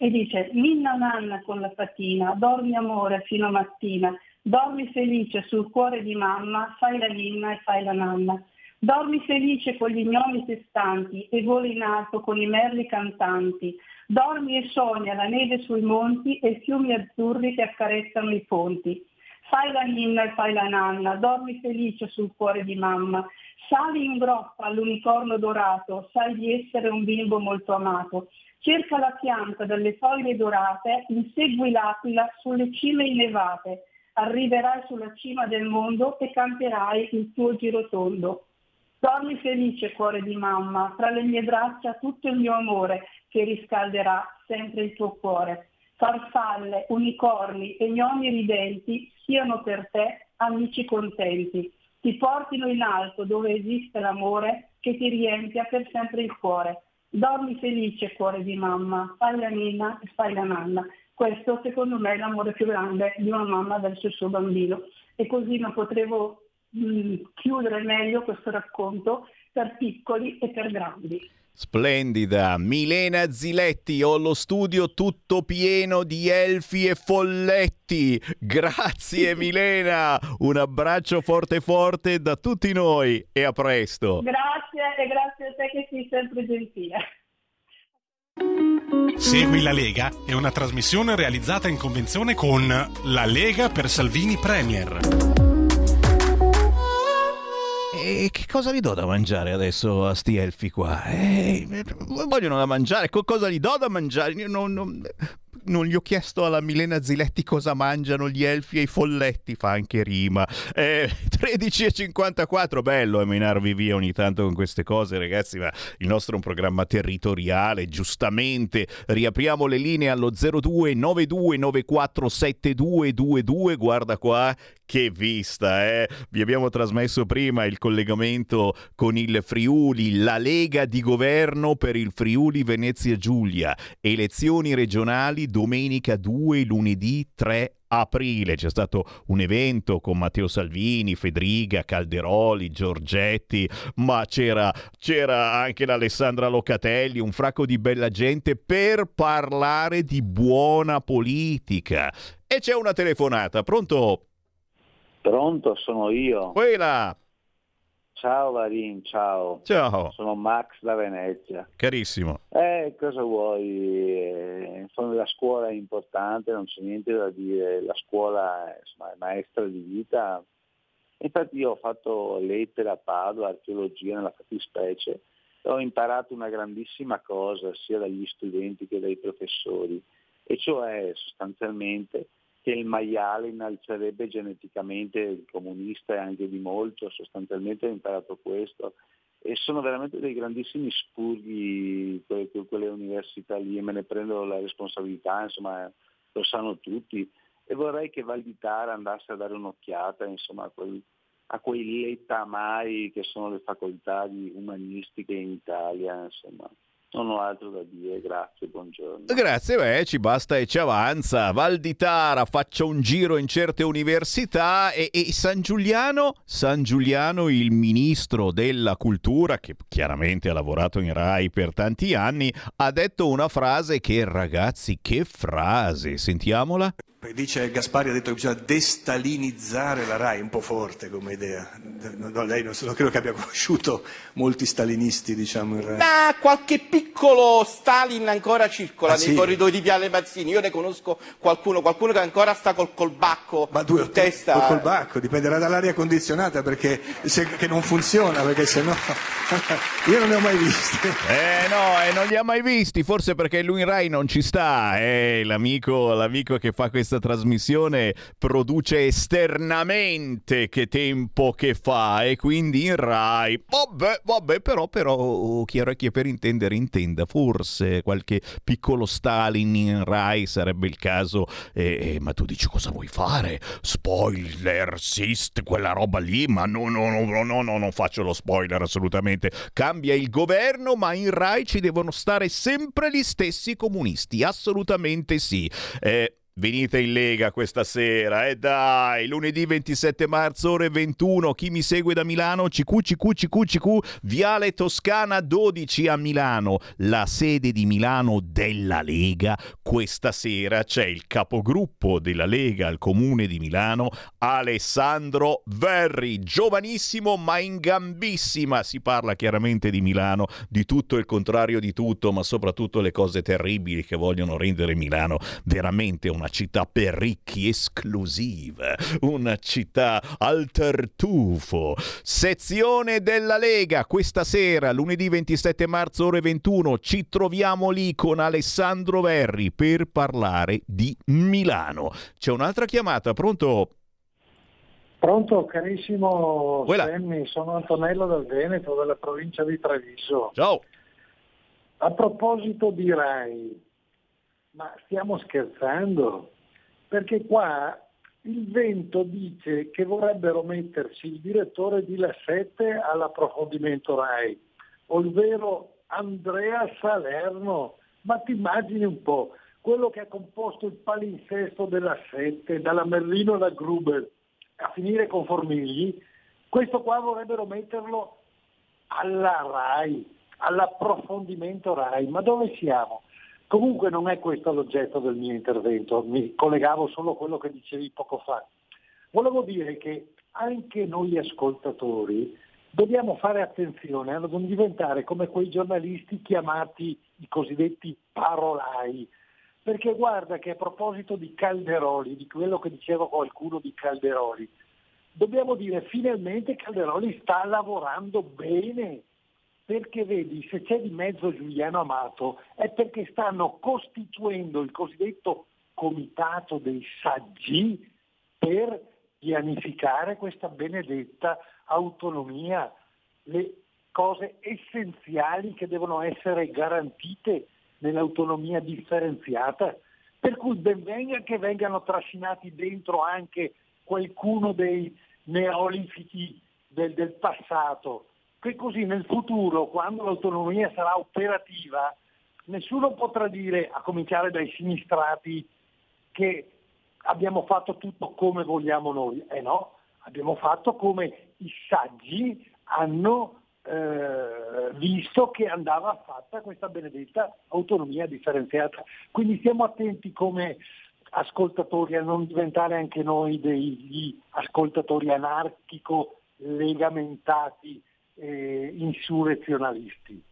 E dice, Ninna Nanna con la fatina, dormi amore fino a mattina, dormi felice sul cuore di mamma, fai la ninna e fai la nanna. Dormi felice con gli gnomi festanti e voli in alto con i merli cantanti. Dormi e sogna la neve sui monti e i fiumi azzurri che accarezzano i ponti. Fai la ninna e fai la nanna, dormi felice sul cuore di mamma. Sali in groppa all'unicorno dorato, sai di essere un bimbo molto amato. Cerca la pianta dalle foglie dorate, insegui l'aquila sulle cime innevate. Arriverai sulla cima del mondo e canterai il tuo girotondo. Dormi felice cuore di mamma, tra le mie braccia tutto il mio amore che riscalderà sempre il tuo cuore. Farfalle, unicorni e gnomi ridenti siano per te amici contenti. Ti portino in alto dove esiste l'amore che ti riempia per sempre il cuore. Dormi felice cuore di mamma, fai la nina e fai la nanna. Questo secondo me è l'amore più grande di una mamma verso il suo bambino e così non potevo mh, chiudere meglio questo racconto per piccoli e per grandi. Splendida, Milena Ziletti, ho lo studio tutto pieno di elfi e folletti. Grazie [LAUGHS] Milena, un abbraccio forte forte da tutti noi e a presto. Grazie e grazie a te che sei sempre gentile. Segui la Lega è una trasmissione realizzata in convenzione con La Lega per Salvini Premier. E che cosa gli do da mangiare adesso a sti elfi qua? Eh, vogliono da mangiare, co- cosa gli do da mangiare? Io non, non- non gli ho chiesto alla Milena Ziletti cosa mangiano gli elfi e i folletti, fa anche rima. Eh, [LAUGHS] 13.54, bello menarvi via ogni tanto con queste cose ragazzi, ma il nostro è un programma territoriale, giustamente. Riapriamo le linee allo 0292947222, guarda qua che vista, eh? Vi abbiamo trasmesso prima il collegamento con il Friuli, la Lega di governo per il Friuli Venezia Giulia, elezioni regionali domenica 2 lunedì 3 aprile c'è stato un evento con Matteo Salvini, Federica, Calderoli, Giorgetti, ma c'era, c'era anche l'Alessandra Locatelli, un fracco di bella gente per parlare di buona politica. E c'è una telefonata, pronto? Pronto, sono io. Quella! Ciao Varin, ciao. Ciao. Sono Max da Venezia. Carissimo. Eh, cosa vuoi? Eh, insomma, la scuola è importante, non c'è niente da dire. La scuola insomma, è maestra di vita. Infatti io ho fatto lettere a Padova, archeologia nella fattispecie, e ho imparato una grandissima cosa sia dagli studenti che dai professori, e cioè sostanzialmente che il maiale innalzerebbe geneticamente il comunista e anche di molto, sostanzialmente ho imparato questo e sono veramente dei grandissimi spurghi quelle, quelle università lì e me ne prendo la responsabilità, insomma lo sanno tutti e vorrei che Valditara andasse a dare un'occhiata insomma, a, quel, a quei lettamai che sono le facoltà di umanistiche in Italia, insomma. Non ho altro da dire, grazie, buongiorno. Grazie, beh, ci basta e ci avanza. Val di Tara, faccia un giro in certe università e, e San Giuliano, San Giuliano, il ministro della cultura, che chiaramente ha lavorato in Rai per tanti anni, ha detto una frase che, ragazzi, che frase, sentiamola. Dice Gaspari ha detto che bisogna destalinizzare la RAI, un po' forte come idea. No, lei non, non credo che abbia conosciuto molti stalinisti, diciamo, in RAI. Ma qualche piccolo Stalin ancora circola Ah, nei sì? corridoi di Viale Mazzini. Io ne conosco qualcuno, qualcuno che ancora sta col, col bacco in testa. Col bacco, dipenderà dall'aria condizionata perché se, che non funziona, perché se no [LAUGHS] io non ne ho mai visti. Eh no, e non li ha mai visti, forse perché lui in Rai non ci sta. Eh, l'amico, l'amico che fa questa trasmissione produce esternamente che tempo che fa e quindi in Rai. Vabbè, vabbè, però, però, chiaro che per intendere intenda, forse qualche piccolo Stalin in Rai sarebbe il caso. Eh, eh, ma tu dici cosa vuoi fare? Spoiler, sist, quella roba lì, ma no, no, no, no, no, no, non faccio lo spoiler assolutamente. Cambia il governo, ma in Rai ci devono stare sempre gli stessi comunisti, assolutamente sì. Eh, Venite in Lega questa sera, e eh dai, lunedì 27 marzo ore 21, chi mi segue da Milano, CQ, CQ, CQ, CQ, Viale Toscana 12 a Milano, la sede di Milano della Lega, questa sera. C'è il capogruppo della Lega al comune di Milano, Alessandro Verri, giovanissimo ma in gambissima, si parla chiaramente di Milano, di tutto il contrario di tutto, ma soprattutto le cose terribili che vogliono rendere Milano veramente una città per ricchi esclusiva, una città al tartufo. Sezione della Lega questa sera, lunedì 27 marzo ore 21, ci troviamo lì con Alessandro Verri per parlare di Milano. C'è un'altra chiamata, pronto? Pronto, carissimo Quella. Sammy, sono Antonello del Veneto, della provincia di Treviso. Ciao. A proposito di RAI, ma stiamo scherzando? Perché qua il vento dice che vorrebbero metterci il direttore di La 7 all'approfondimento RAI, ovvero Andrea Salerno. Ma ti immagini un po', quello che ha composto il palinsesto della 7, dalla Merlino alla Gruber, a finire con Formigli, questo qua vorrebbero metterlo alla RAI, all'approfondimento RAI. Ma dove siamo? Comunque non è questo l'oggetto del mio intervento, mi collegavo solo a quello che dicevi poco fa. Volevo dire che anche noi ascoltatori dobbiamo fare attenzione a non diventare come quei giornalisti chiamati i cosiddetti parolai, perché guarda che a proposito di Calderoli, di quello che diceva qualcuno di Calderoli, dobbiamo dire finalmente Calderoli sta lavorando bene, perché vedi, se c'è di mezzo Giuliano Amato è perché stanno costituendo il cosiddetto comitato dei saggi per pianificare questa benedetta autonomia, le cose essenziali che devono essere garantite nell'autonomia differenziata. Per cui ben venga che vengano trascinati dentro anche qualcuno dei neolitici del, del passato, che così nel futuro, quando l'autonomia sarà operativa, nessuno potrà dire, a cominciare dai sinistrati, che abbiamo fatto tutto come vogliamo noi. Eh no, abbiamo fatto come i saggi hanno eh, visto che andava fatta questa benedetta autonomia differenziata. Quindi stiamo attenti come ascoltatori a non diventare anche noi degli ascoltatori anarchico legamentati eh, insurrezionalisti.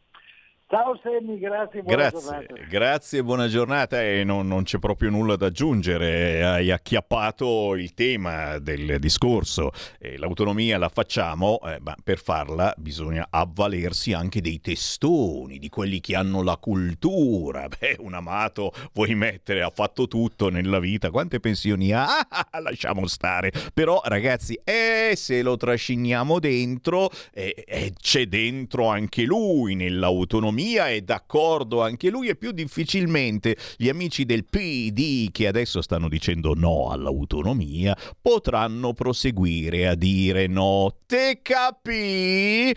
Ciao Semmi, grazie, buona Grazie, giornata. grazie, buona giornata e non, non c'è proprio nulla da aggiungere, hai acchiappato il tema del discorso, Eh, l'autonomia la facciamo, eh, ma per farla bisogna avvalersi anche dei testoni, di quelli che hanno la cultura, [LAUGHS] beh un amato vuoi mettere, ha fatto tutto nella vita, quante pensioni ha? Ah, [LAUGHS] lasciamo stare, però ragazzi, eh, se lo trasciniamo dentro, eh, eh, c'è dentro anche lui nell'autonomia, è d'accordo anche lui e più difficilmente gli amici del PD che adesso stanno dicendo no all'autonomia potranno proseguire a dire no. Te capì?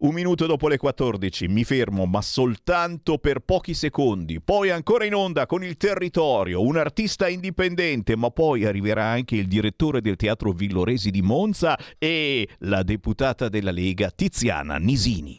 Un minuto dopo le 14 mi fermo, ma soltanto per pochi secondi. Poi ancora in onda con il territorio, un artista indipendente, ma poi arriverà anche il direttore del Teatro Villoresi di Monza e la deputata della Lega Tiziana Nisini.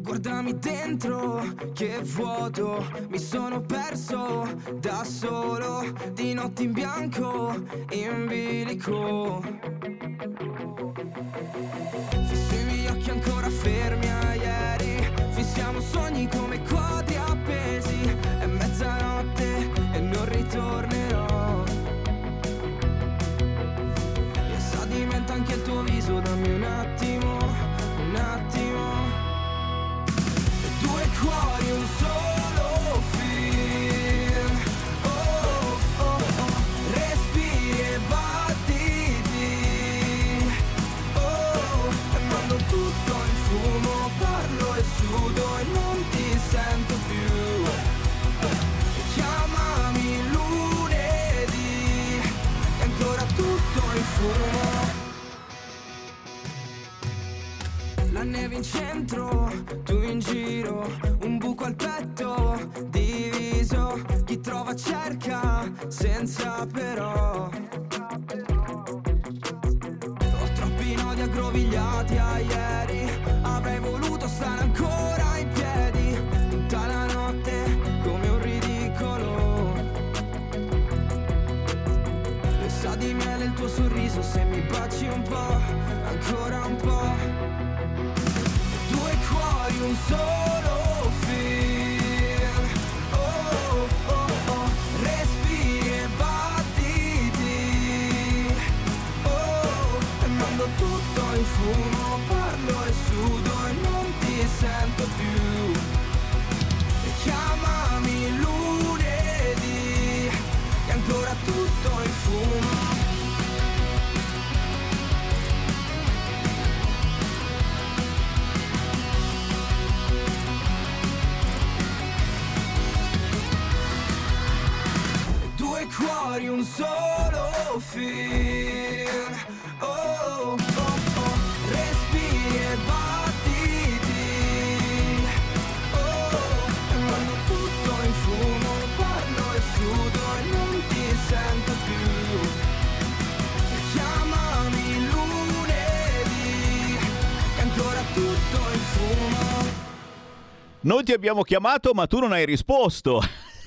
Guardami dentro, che vuoto, mi sono perso da solo, di notte in bianco, in bilico. Fisso i miei occhi ancora fermi a ieri, fissiamo sogni come in centro, tu in giro, un buco al petto, diviso. Chi trova cerca, senza però. Ho troppi nodi aggrovigliati a ieri, avrei voluto stare ancora in piedi. Tutta la notte, come un ridicolo. E sa di miele il tuo sorriso, se mi baci un po', ancora un po'. Un solo fil. Oh, oh, oh, respiri e battiti. Oh, e mando tutto in fumo, parlo e sudo e non ti sento più. E chiamami lunedì, e ancora tutto in fumo. Due cuori, un solo fil. Oh, oh, oh, respiri e battiti. Oh, e mando tutto in fumo, parlo e sudo e non ti sento più. Chiamami lunedì, e ancora tutto in fumo. Noi ti abbiamo chiamato, ma tu non hai risposto.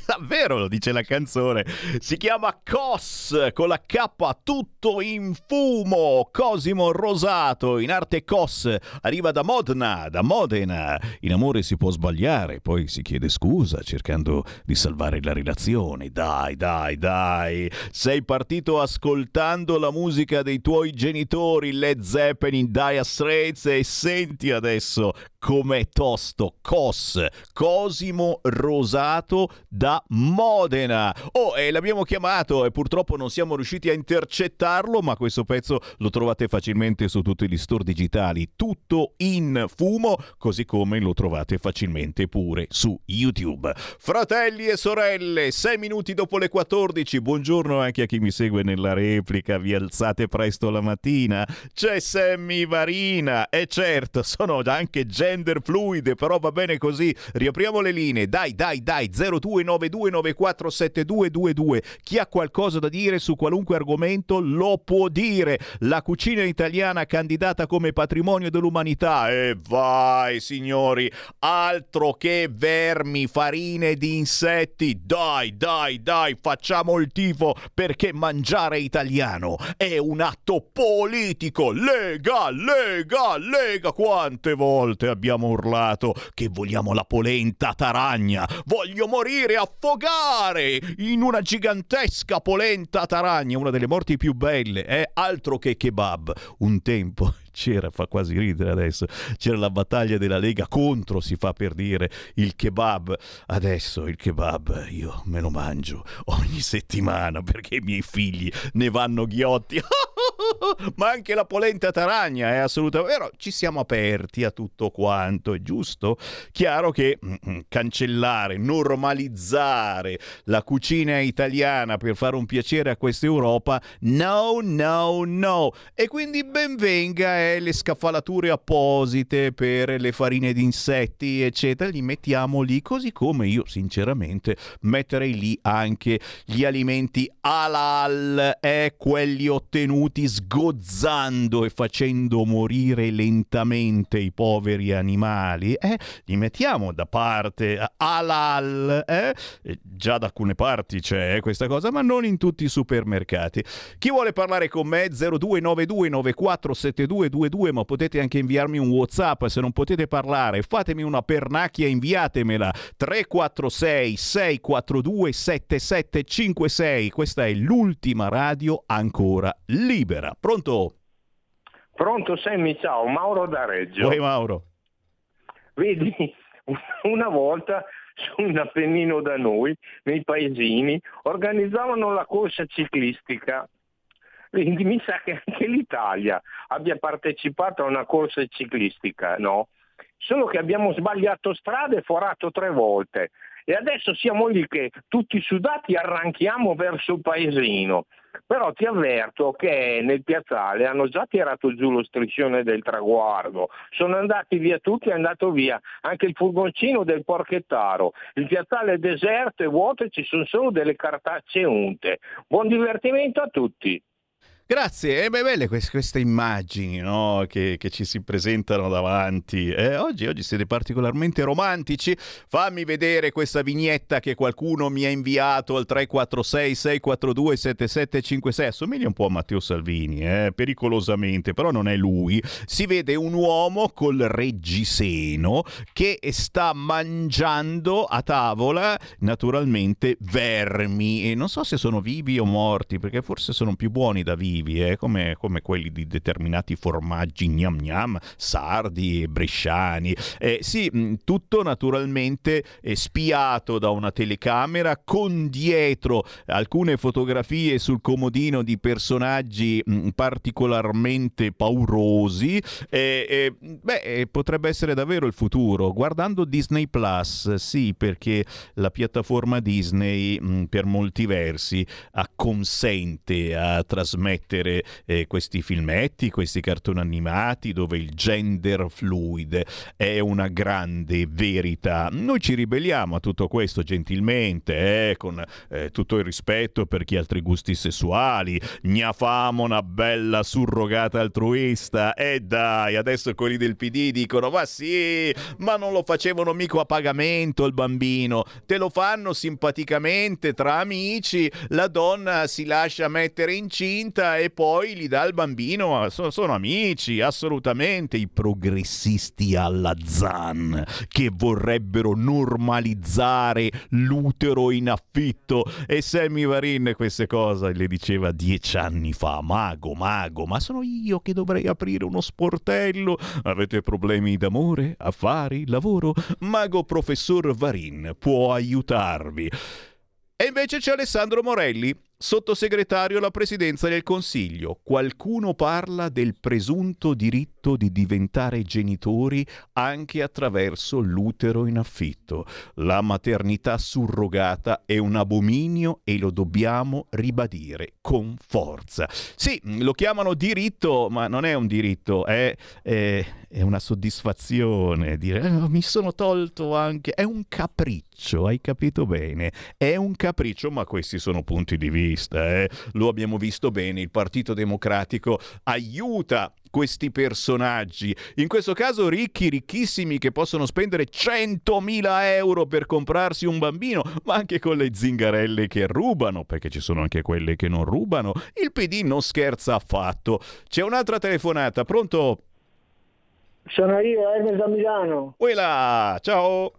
Davvero lo dice la canzone. Si chiama Cos con la K tutto in fumo. Cosimo Rosato in arte Cos arriva da Modena, da Modena. In amore si può sbagliare, poi si chiede scusa cercando di salvare la relazione. Dai, dai, dai. Sei partito ascoltando la musica dei tuoi genitori, Led Zeppelin, Dire Straits e senti adesso com'è tosto. Cos, Cosimo Rosato da Modena. Oh, e l'abbiamo chiamato e purtroppo non siamo riusciti a intercettarlo, ma questo pezzo lo trovate facilmente su tutti gli store digitali, tutto in fumo, così come lo trovate facilmente pure su YouTube. Fratelli e sorelle, 6 minuti dopo le 14, buongiorno anche a chi mi segue nella replica, vi alzate presto la mattina, c'è Sammy Varina. E certo sono anche gender fluide, però va bene così, riapriamo le linee, dai dai dai, 0292947222, chi ha qualcosa da dire su qualunque argomento lo può dire, la cucina italiana candidata come patrimonio dell'umanità e vai signori, altro che vermi, farine di insetti, dai dai dai, facciamo il tifo perché mangiare italiano è un atto politico, lega, lega, lega, quante volte abbiamo urlato che vogliamo la polenta taragna, voglio morire affogare in una gigantesca polenta taragna, una delle morti più belle, eh? altro che kebab, un tempo c'era, fa quasi ridere adesso, c'era la battaglia della Lega contro, si fa per dire, il kebab. Adesso il kebab io me lo mangio ogni settimana perché i miei figli ne vanno ghiotti. [LAUGHS] Ma anche la polenta taragna è assolutamente vero. Ci siamo aperti a tutto quanto, è giusto? Chiaro che mm, mm, cancellare, normalizzare la cucina italiana per fare un piacere a questa Europa, no, no, no. E quindi benvenga eh, le scaffalature apposite per le farine di insetti, eccetera. Li mettiamo lì, così come io, sinceramente, metterei lì anche gli alimenti halal, eh, quelli ottenuti sgozzando e facendo morire lentamente i poveri animali, eh, li mettiamo da parte halal, eh? già da alcune parti c'è questa cosa, ma non in tutti i supermercati. Chi vuole parlare con me 0292947222, ma potete anche inviarmi un WhatsApp se non potete parlare, fatemi una pernacchia, inviatemela 346 642 7756. Questa è l'ultima radio ancora libera. Pronto? Pronto Sammy, ciao, Mauro da Reggio. Oi Mauro. Vedi, una volta su un Appennino da noi, nei paesini, organizzavano la corsa ciclistica. Quindi mi sa che anche l'Italia abbia partecipato a una corsa ciclistica, no? Solo che abbiamo sbagliato strada e forato tre volte. E adesso siamo lì che tutti sudati arranchiamo verso il paesino. Però ti avverto che nel piazzale hanno già tirato giù lo striscione del traguardo, sono andati via tutti, è andato via anche il furgoncino del porchettaro, il piazzale è deserto e vuoto e ci sono solo delle cartacce unte. Buon divertimento a tutti! Grazie, è belle queste, queste immagini no? che, che, ci si presentano davanti. Eh, oggi, oggi, siete particolarmente romantici. Fammi vedere questa vignetta che qualcuno mi ha inviato al 346-642-7756. Assomiglia un po' a Matteo Salvini, eh? pericolosamente, però non è lui. Si vede un uomo col reggiseno che sta mangiando a tavola, naturalmente, vermi. E non so se sono vivi o morti, perché forse sono più buoni da vivi cattivi, eh, come, come, quelli di determinati formaggi gnam gnam, sardi e bresciani. Eh, sì, tutto naturalmente è spiato da una telecamera con dietro alcune fotografie sul comodino di personaggi mh, particolarmente paurosi. Eh, beh, potrebbe essere davvero il futuro. Guardando Disney Plus, sì, perché la piattaforma Disney mh, per molti versi acconsente a trasmettere mettere eh, questi filmetti, questi cartoni animati dove il gender fluid è una grande verità. Noi ci ribelliamo a tutto questo gentilmente, eh, con eh, tutto il rispetto per chi ha altri gusti sessuali, ne famo una bella surrogata altruista. E dai, adesso quelli del PD dicono ma sì, ma non lo facevano mica a pagamento il bambino, te lo fanno simpaticamente tra amici, la donna si lascia mettere incinta e poi li dà al bambino. So- sono amici, assolutamente. I progressisti alla ZAN che vorrebbero normalizzare l'utero in affitto. E Sammy Varin queste cose le diceva dieci anni fa. Mago, mago, ma sono io che dovrei aprire uno sportello. Avete problemi d'amore, affari, lavoro? Mago professor Varin può aiutarvi. E invece c'è Alessandro Morelli, sottosegretario alla presidenza del Consiglio. Qualcuno parla del presunto diritto di diventare genitori anche attraverso l'utero in affitto. La maternità surrogata è un abominio e lo dobbiamo ribadire con forza. Sì, lo chiamano diritto, ma non è un diritto, è, è, è una soddisfazione. Dire "Eh, mi sono tolto anche. È un capriccio, hai capito bene? È un capriccio, ma questi sono punti di vista. eh. Lo abbiamo visto bene. Il Partito Democratico aiuta questi personaggi, in questo caso ricchi, ricchissimi, che possono spendere 100.000 euro per comprarsi un bambino, ma anche con le zingarelle che rubano, perché ci sono anche quelle che non rubano. Il PD non scherza affatto. C'è un'altra telefonata, pronto? Sono io, Ernest da Milano. Uela, ciao.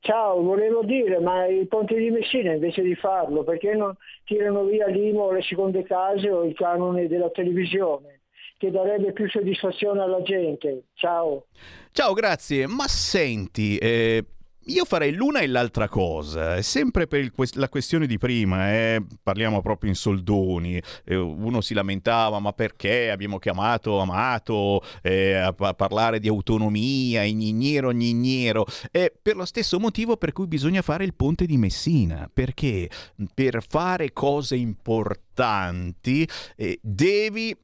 Ciao, volevo dire, ma i ponti di Messina invece di farlo, perché non tirano via l'IMO, le seconde case o il canone della televisione, che darebbe più soddisfazione alla gente? Ciao. Ciao, grazie. Ma senti, eh, io farei l'una e l'altra cosa, sempre per il la questione di prima, eh, parliamo proprio in soldoni, eh, uno si lamentava ma perché abbiamo chiamato Amato eh, a, pa- parlare di autonomia, ignignero, ignignero, eh, per lo stesso motivo per cui bisogna fare il ponte di Messina, perché per fare cose importanti eh, devi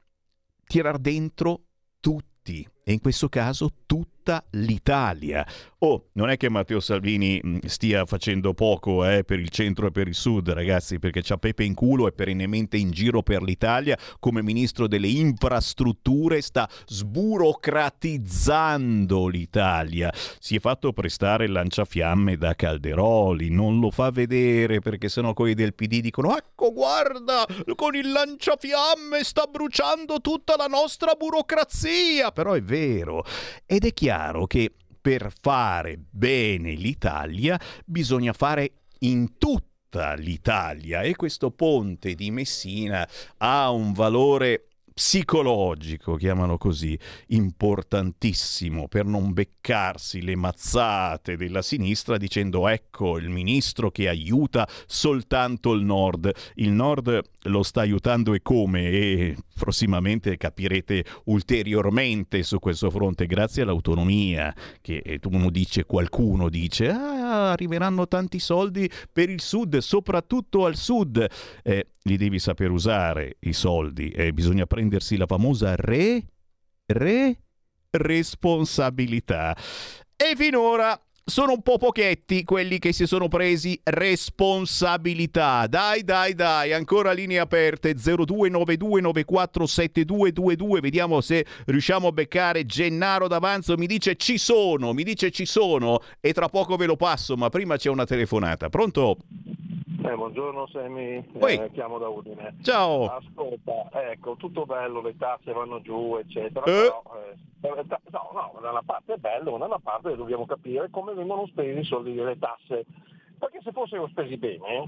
tirar dentro tutti e in questo caso tutta l'Italia. Oh, non è che Matteo Salvini mh, stia facendo poco eh, per il centro e per il sud, ragazzi, perché c'ha Pepe in culo e perennemente in giro per l'Italia come ministro delle infrastrutture sta sburocratizzando l'Italia. Si è fatto prestare il lanciafiamme da Calderoli, non lo fa vedere perché sennò quelli del PD dicono "Ecco, guarda, con il lanciafiamme sta bruciando tutta la nostra burocrazia". Però è vero. Ed è chiaro che per fare bene l'Italia bisogna fare in tutta l'Italia e questo ponte di Messina ha un valore psicologico, chiamano così, importantissimo per non beccarsi le mazzate della sinistra dicendo ecco il ministro che aiuta soltanto il nord. Il nord lo sta aiutando e come e prossimamente capirete ulteriormente su questo fronte grazie all'autonomia che eh, uno dice, qualcuno dice ah, arriveranno tanti soldi per il sud, soprattutto al sud. Eh, li devi saper usare i soldi e bisogna prendersi la famosa re, re responsabilità. E finora sono un po' pochetti quelli che si sono presi responsabilità. Dai, dai, dai, ancora linee aperte 0292947222. Vediamo se riusciamo a beccare Gennaro d'Avanzo. Mi dice ci sono, mi dice ci sono e tra poco ve lo passo, ma prima c'è una telefonata. Pronto? Eh, buongiorno Semi, eh, chiamo da Udine. Ciao. Ascolta, ecco, tutto bello, le tasse vanno giù, eccetera, Eh. però eh, no, no, da una parte è bello, ma da una parte dobbiamo capire come vengono spesi i soldi delle tasse. Perché se fossero spesi bene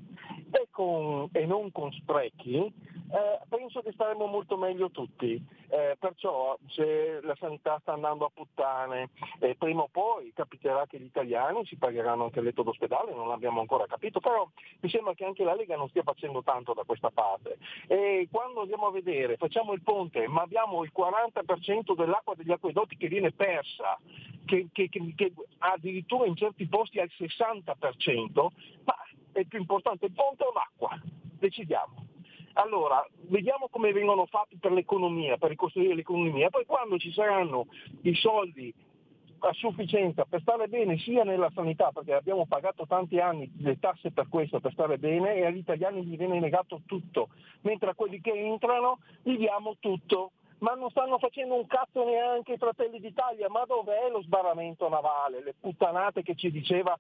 e, con- e non con sprechi, eh, penso che staremmo molto meglio tutti. Eh, perciò se la sanità sta andando a puttane, eh, prima o poi capiterà che gli italiani si pagheranno anche il letto d'ospedale, non l'abbiamo ancora capito, però mi sembra che anche la Lega non stia facendo tanto da questa parte. E quando andiamo a vedere, facciamo il ponte, ma abbiamo il 40% dell'acqua degli acquedotti che viene persa, che, che- che- che addirittura in certi posti al 60%, ma è più importante il ponte o l'acqua? Decidiamo. Allora, vediamo come vengono fatti per l'economia, per ricostruire l'economia, poi quando ci saranno i soldi a sufficienza per stare bene sia nella sanità, perché abbiamo pagato tanti anni le tasse per questo, per stare bene, e agli italiani gli viene negato tutto, mentre a quelli che entrano gli diamo tutto. Ma non stanno facendo un cazzo neanche i fratelli d'Italia, ma dov'è lo sbarramento navale, le puttanate che ci diceva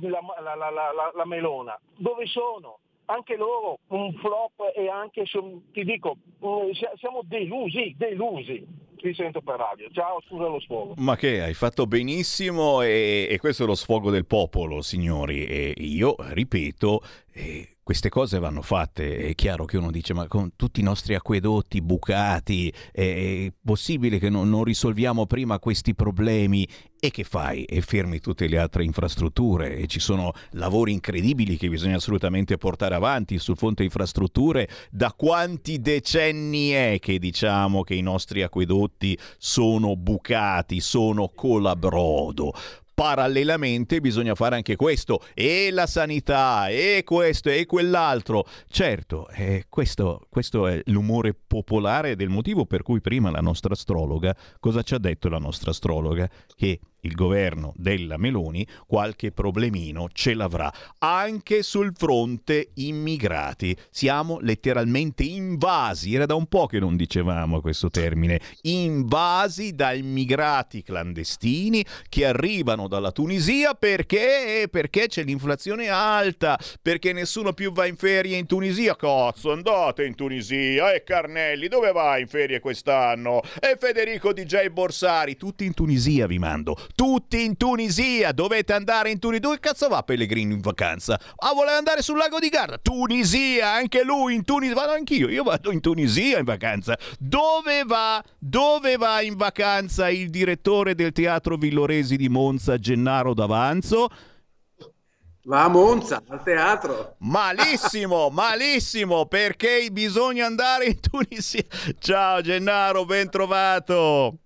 la, la- la- la- Melona? Dove sono? anche loro un flop e anche, ti dico, mm, siamo delusi, delusi. Ti sento per radio. Ciao, scusa lo sfogo. Ma che hai fatto benissimo e, e questo è lo sfogo del popolo, signori. E io ripeto, eh, queste cose vanno fatte. È chiaro che uno dice: Ma con tutti i nostri acquedotti bucati, è possibile che non, non risolviamo prima questi problemi? E che fai? E fermi tutte le altre infrastrutture. E ci sono lavori incredibili che bisogna assolutamente portare avanti sul fronte infrastrutture. Da quanti decenni è che diciamo che i nostri acquedotti sono bucati, sono colabrodo? Parallelamente bisogna fare anche questo. E la sanità e questo e quell'altro. Certo eh, questo, questo è l'umore popolare del motivo per cui prima la nostra astrologa cosa ci ha detto la nostra astrologa? Che il governo della Meloni qualche problemino ce l'avrà anche sul fronte immigrati. Siamo letteralmente invasi, era da un po' che non dicevamo questo termine, invasi da immigrati clandestini che arrivano dalla Tunisia perché? Perché c'è l'inflazione alta, perché nessuno più va in ferie in Tunisia. Cazzo, andate in Tunisia e Carnelli, dove vai in ferie quest'anno? E Federico DJ Borsari, tutti in Tunisia vi mando tutti in Tunisia. Dovete andare in Tunisia. Dove cazzo va Pellegrino in vacanza? Ah, vuole andare sul lago di Garda? Tunisia, anche lui in Tunisia. Vado anch'io, io vado in Tunisia in vacanza. Dove va? Dove va in vacanza il direttore del teatro Villoresi di Monza, Gennaro D'Avanzo? Va a Monza, al teatro. Malissimo, [LAUGHS] malissimo, perché bisogna andare in Tunisia. Ciao Gennaro, ben trovato.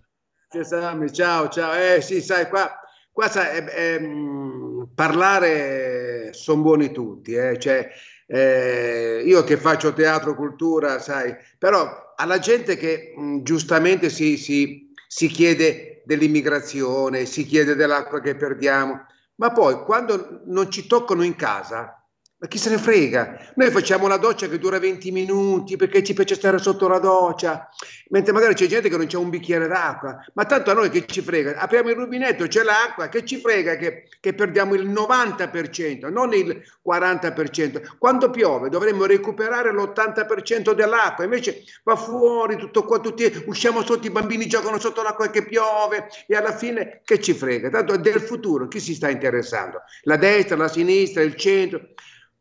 Sammy, ciao, ciao. Eh sì, sai, qua, qua sai, eh, eh, parlare sono buoni tutti, eh. Cioè, eh, io che faccio teatro, cultura, sai, però alla gente che mh, giustamente si, si, si chiede dell'immigrazione, si chiede dell'acqua che perdiamo, ma poi quando non ci toccano in casa, ma chi se ne frega? Noi facciamo la doccia che dura 20 minuti perché ci piace stare sotto la doccia, mentre magari c'è gente che non c'è un bicchiere d'acqua. Ma tanto a noi che ci frega? Apriamo il rubinetto, c'è l'acqua, che ci frega che, che perdiamo il 90%, non il 40%. Quando piove dovremmo recuperare l'80% dell'acqua, invece va fuori tutto qua, tutti usciamo sotto, i bambini giocano sotto l'acqua che piove e alla fine che ci frega? Tanto del futuro chi si sta interessando? La destra, la sinistra, il centro?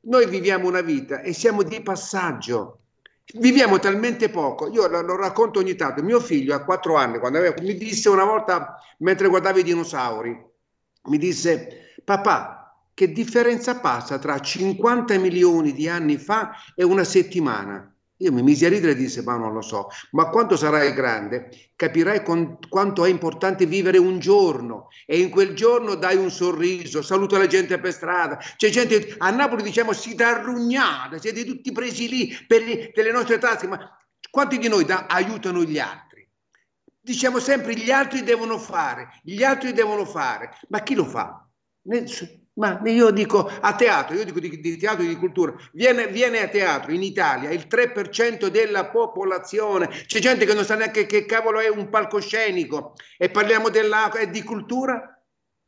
Noi viviamo una vita e siamo di passaggio. Viviamo talmente poco. Io lo, lo racconto ogni tanto. Mio figlio a quattro anni, quando aveva, mi disse una volta, mentre guardava i dinosauri, mi disse, papà, che differenza passa tra 50 milioni di anni fa e una settimana? Io mi misi a ridere e disse, ma non lo so, ma quando sarai grande capirai con, quanto è importante vivere un giorno e in quel giorno dai un sorriso, saluta la gente per strada. C'è gente, a Napoli diciamo, si dà arrugnata, siete tutti presi lì per le, per le nostre tasche, ma quanti di noi da, aiutano gli altri? Diciamo sempre gli altri devono fare, gli altri devono fare, ma chi lo fa? Nessuno. Ma io dico a teatro, io dico di, di teatro e di cultura, viene, viene, a teatro in Italia il 3% della popolazione, c'è gente che non sa neanche che cavolo è un palcoscenico e parliamo dell'acqua e di cultura,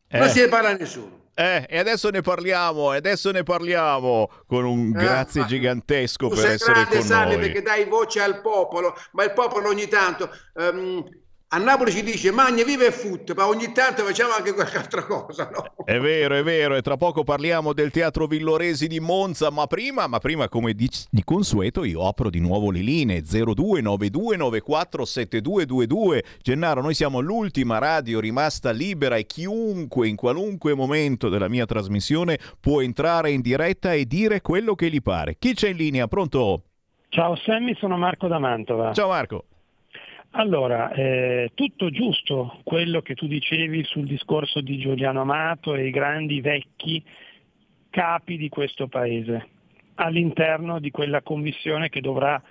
eh. non se ne parla nessuno. Eh, e adesso ne parliamo, e adesso ne parliamo con un eh, grazie gigantesco per essere con noi. perché dai voce al popolo, ma il popolo ogni tanto um, a Napoli si dice magna, viva e foot, ma ogni tanto facciamo anche qualche altra cosa. No? È vero, è vero, e tra poco parliamo del Teatro Villoresi di Monza, ma prima, ma prima come di, di consueto, io apro di nuovo le linee 0292947222. Gennaro, noi siamo l'ultima radio rimasta libera e chiunque in qualunque momento della mia trasmissione può entrare in diretta e dire quello che gli pare. Chi c'è in linea? Pronto? Ciao Sammy, sono Marco da Mantova. Ciao Marco. Allora, eh, tutto giusto quello che tu dicevi sul discorso di Giuliano Amato e i grandi vecchi capi di questo Paese all'interno di quella commissione che dovrà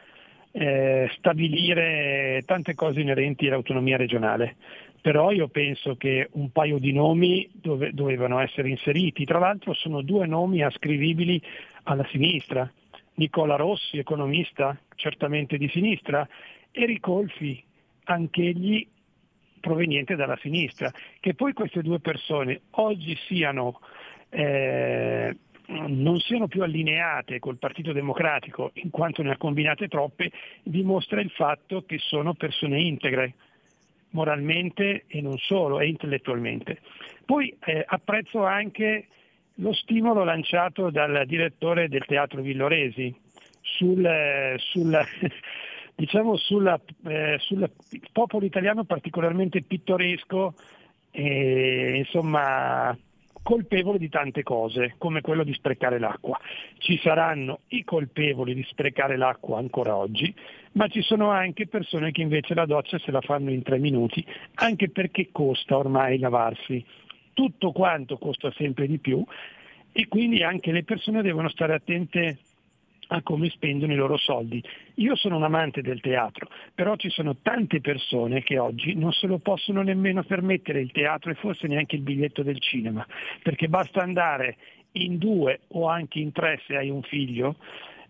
eh, stabilire tante cose inerenti all'autonomia regionale. Però io penso che un paio di nomi dove, dovevano essere inseriti, tra l'altro sono due nomi ascrivibili alla sinistra. Nicola Rossi, economista, certamente di sinistra, e Ricolfi, anch'egli proveniente dalla sinistra. Che poi queste due persone oggi siano eh, non siano più allineate col Partito Democratico in quanto ne ha combinate troppe, dimostra il fatto che sono persone integre, moralmente e non solo, e intellettualmente. Poi eh, apprezzo anche lo stimolo lanciato dal direttore del Teatro Villoresi sul, eh, sul, diciamo sulla, eh, sul popolo italiano particolarmente pittoresco e insomma colpevole di tante cose, come quello di sprecare l'acqua. Ci saranno i colpevoli di sprecare l'acqua ancora oggi, ma ci sono anche persone che invece la doccia se la fanno in tre minuti, anche perché costa ormai lavarsi. Tutto quanto costa sempre di più e quindi anche le persone devono stare attente a come spendono i loro soldi. Io sono un amante del teatro, però ci sono tante persone che oggi non se lo possono nemmeno permettere il teatro e forse neanche il biglietto del cinema, perché basta andare in due o anche in tre se hai un figlio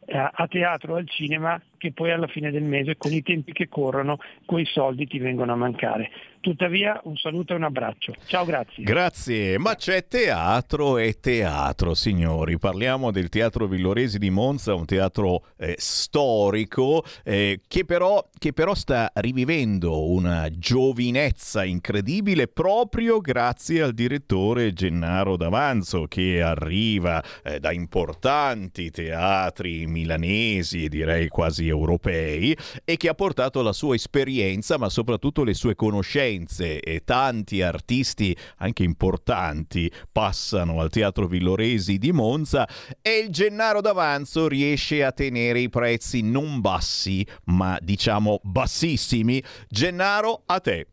eh, a teatro o al cinema che poi alla fine del mese con i tempi che corrono quei soldi ti vengono a mancare. Tuttavia un saluto e un abbraccio. Ciao, grazie. Grazie, ma c'è teatro e teatro, signori. Parliamo del Teatro Villoresi di Monza, un teatro eh, storico eh, che, però, che, però, sta rivivendo una giovinezza incredibile proprio grazie al direttore Gennaro D'Avanzo che arriva eh, da importanti teatri milanesi direi quasi europei e che ha portato la sua esperienza ma soprattutto le sue conoscenze e tanti artisti anche importanti passano al Teatro Villoresi di Monza e il Gennaro d'Avanzo riesce a tenere i prezzi non bassi ma diciamo bassissimi. Gennaro a te.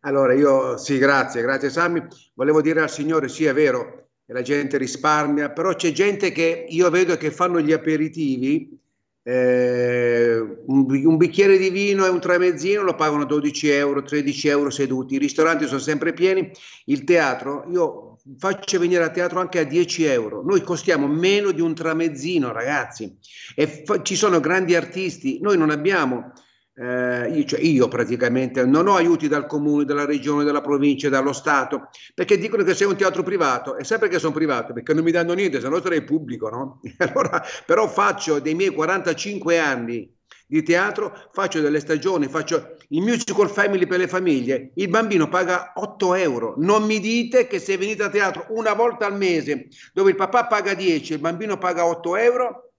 Allora io sì, grazie, grazie Sammy. Volevo dire al Signore, sì è vero, la gente risparmia, però c'è gente che io vedo che fanno gli aperitivi eh, un, un, bicchiere di vino e un tramezzino lo pagano 12 euro, 13 euro seduti, i ristoranti sono sempre pieni, il teatro, io faccio venire a teatro anche a 10 euro, noi costiamo meno di un tramezzino ragazzi. E fa- ci sono grandi artisti, noi non abbiamo eh, io, cioè io, praticamente non ho aiuti dal comune, dalla regione, dalla provincia, dallo Stato, perché dicono che sei un teatro privato e sai perché sono privato? Perché non mi danno niente, se no sarei pubblico, no? [LAUGHS] allora, però faccio dei miei 45 anni di teatro, faccio delle stagioni, faccio il musical family per le famiglie, il bambino paga 8 euro, non mi dite che se venite a teatro una volta al mese dove il papà paga 10 e il bambino paga 8 euro,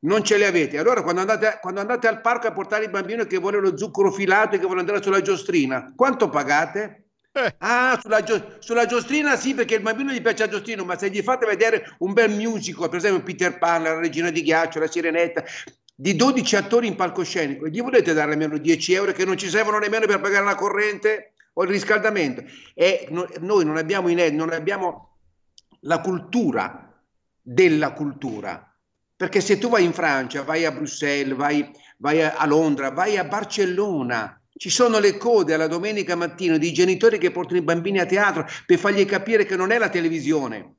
non ce le avete. Allora quando andate, quando andate, al parco a portare il bambino che vuole lo zucchero filato e che vuole andare sulla giostrina, quanto pagate? Eh. Ah, sulla, sulla, giostrina sì, perché il bambino gli piace la giostrina, ma se gli fate vedere un bel musical, per esempio Peter Pan, la regina di ghiaccio, la sirenetta, di 12 attori in palcoscenico, gli volete dare almeno 10 euro che non ci servono nemmeno per pagare la corrente o il riscaldamento? E no, noi non abbiamo, in, non abbiamo la cultura della cultura perché se tu vai in Francia, vai a Bruxelles, vai, vai a Londra, vai a Barcellona, ci sono le code alla domenica mattina di genitori che portano i bambini a teatro per fargli capire che non è la televisione.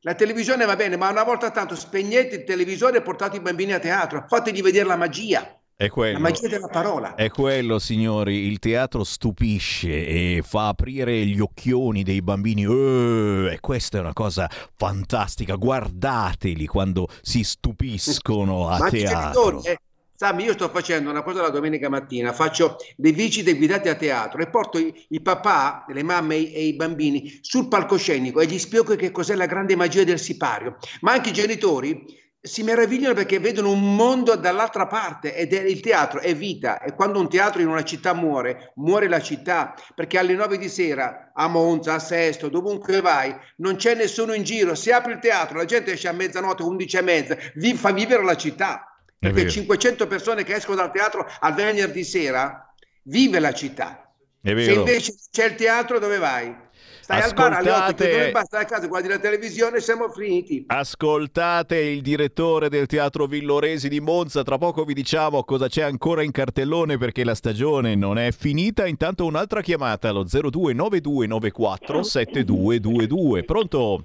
La televisione va bene, ma una volta tanto spegnete il televisore e portate i bambini a teatro, fategli vedere la magia. È quello, la magia della parola. È quello, signori. Il teatro stupisce e fa aprire gli occhioni dei bambini. Uh, e questa è una cosa fantastica. Guardateli quando si stupiscono a Ma teatro. Eh, Sammy, io sto facendo una cosa la domenica mattina, faccio dei visite guidate a teatro e porto i, i papà, le mamme e e i bambini sul palcoscenico e gli spiego che cos'è la grande magia del sipario. Ma anche i genitori si meravigliano perché vedono un mondo dall'altra parte ed è il teatro è vita. E quando un teatro in una città muore, muore la città perché alle nove di sera a Monza, a Sesto, dovunque vai, non c'è nessuno in giro, se apri il teatro la gente esce a mezzanotte, undici e mezza, vi fa vivere la città. Perché 500 persone che escono dal teatro al venerdì sera vive la città. Se invece c'è il teatro dove vai? Stai Ascoltate... al bar alle 8 dove basta a casa, guardi la televisione e siamo finiti. Ascoltate il direttore del Teatro Villoresi di Monza, tra poco vi diciamo cosa c'è ancora in cartellone perché la stagione non è finita. Intanto un'altra chiamata allo 029294 7222. Pronto?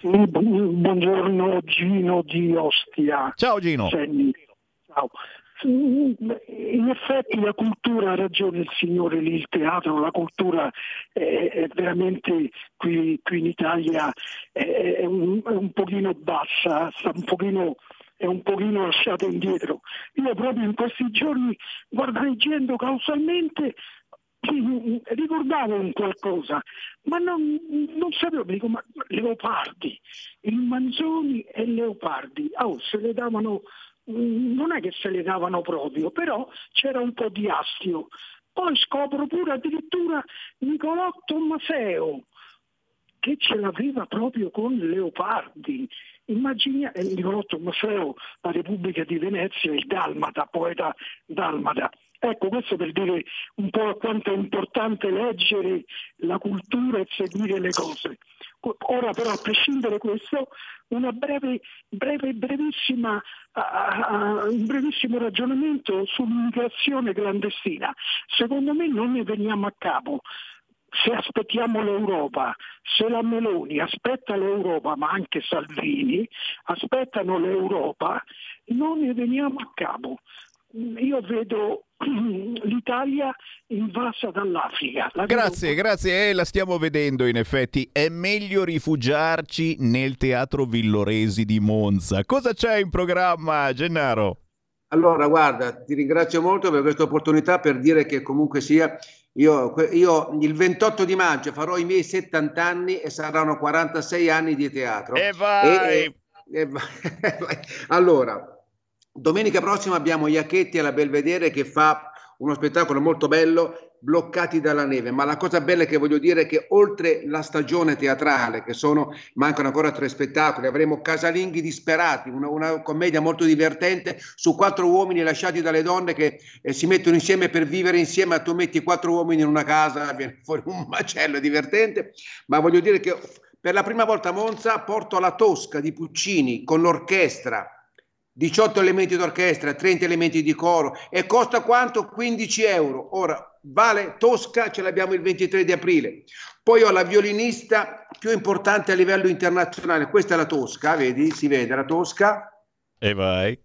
Sì, buongiorno Gino di Ostia. Ciao Gino. Ciao. In effetti la cultura, ha ragione il signore lì, il teatro, la cultura è, veramente qui, qui, in Italia è, un, è, un, pochino bassa, sta un pochino, è un pochino lasciata indietro. Io proprio in questi giorni, guarda, leggendo causalmente, [CLEARS THROAT] ricordavo un qualcosa, ma non, non sapevo, dico, ma Leopardi, il Manzoni e Leopardi, oh, se le davano non è che se le davano proprio, però c'era un po' di astio. Poi scopro pure addirittura Nicolò Tommaseo, che ce l'aveva proprio con Leopardi. Immagina eh, Nicolò Tommaseo, la Repubblica di Venezia, il Dalmata, poeta Dalmata. Ecco, questo per dire un po' quanto è importante leggere la cultura e seguire le cose. Ora però, a prescindere da questo, una breve, breve, brevissima, uh, un brevissimo ragionamento sull'immigrazione clandestina. Secondo me non ne veniamo a capo se aspettiamo l'Europa, se la Meloni aspetta l'Europa, ma anche Salvini aspettano l'Europa, non ne veniamo a capo io vedo [CLEARS THROAT] l'Italia invasa dall'Africa. La grazie, vedo... grazie, eh, la stiamo vedendo in effetti. È meglio rifugiarci nel Teatro Villoresi di Monza. Cosa c'è in programma, Gennaro? Allora, guarda, ti ringrazio molto per questa opportunità per dire che comunque sia, io, io, il 28 di maggio farò i miei 70 anni e saranno 46 anni di teatro. E vai! E, e, [LAUGHS] e vai. allora, Domenica prossima abbiamo Iacchetti alla Belvedere che fa uno spettacolo molto bello, bloccati dalla neve, ma la cosa bella che voglio dire è che oltre la stagione teatrale, che sono, mancano ancora tre spettacoli, avremo Casalinghi disperati, una, una commedia molto divertente su quattro uomini lasciati dalle donne che eh, si mettono insieme per vivere insieme, tu metti quattro uomini in una casa, viene fuori un macello divertente, ma voglio dire che per la prima volta a Monza porto la Tosca di Puccini con l'orchestra 18 elementi d'orchestra, 30 elementi di coro e costa quanto? 15 euro. Ora, vale Tosca, ce l'abbiamo il 23 di aprile. Poi ho la violinista più importante a livello internazionale, questa è la Tosca, vedi? Si vede la Tosca. E vai.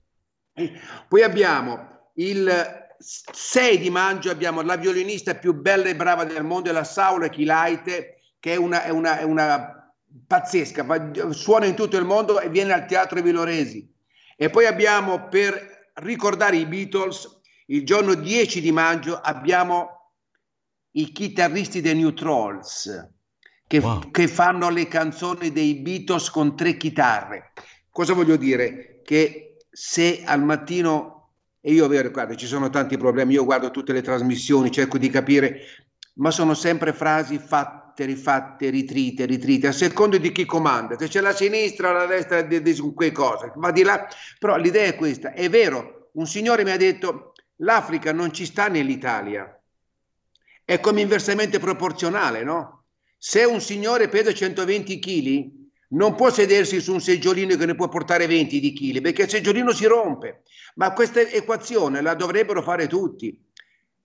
Poi abbiamo il 6 di maggio, abbiamo la violinista più bella e brava del mondo, la Saula Chilaite, che è una, è una, è una pazzesca, suona in tutto il mondo e viene al Teatro Viloresi e poi abbiamo per ricordare i Beatles, il giorno 10 di maggio abbiamo i chitarristi dei New Trolls che, wow. che fanno le canzoni dei Beatles con tre chitarre. Cosa voglio dire? Che se al mattino, e io vero, guarda, ci sono tanti problemi, io guardo tutte le trasmissioni, cerco di capire, ma sono sempre frasi fatte fatte, rifatte, ritrite, ritrite, a seconda di chi comanda. Se c'è la sinistra o la destra, di, di, di quelle cose, va di là. Però l'idea è questa. È vero, un signore mi ha detto, l'Africa non ci sta nell'Italia. È come inversamente proporzionale, no? Se un signore pesa 120 kg, non può sedersi su un seggiolino che ne può portare 20 di chili, perché il seggiolino si rompe. Ma questa equazione la dovrebbero fare tutti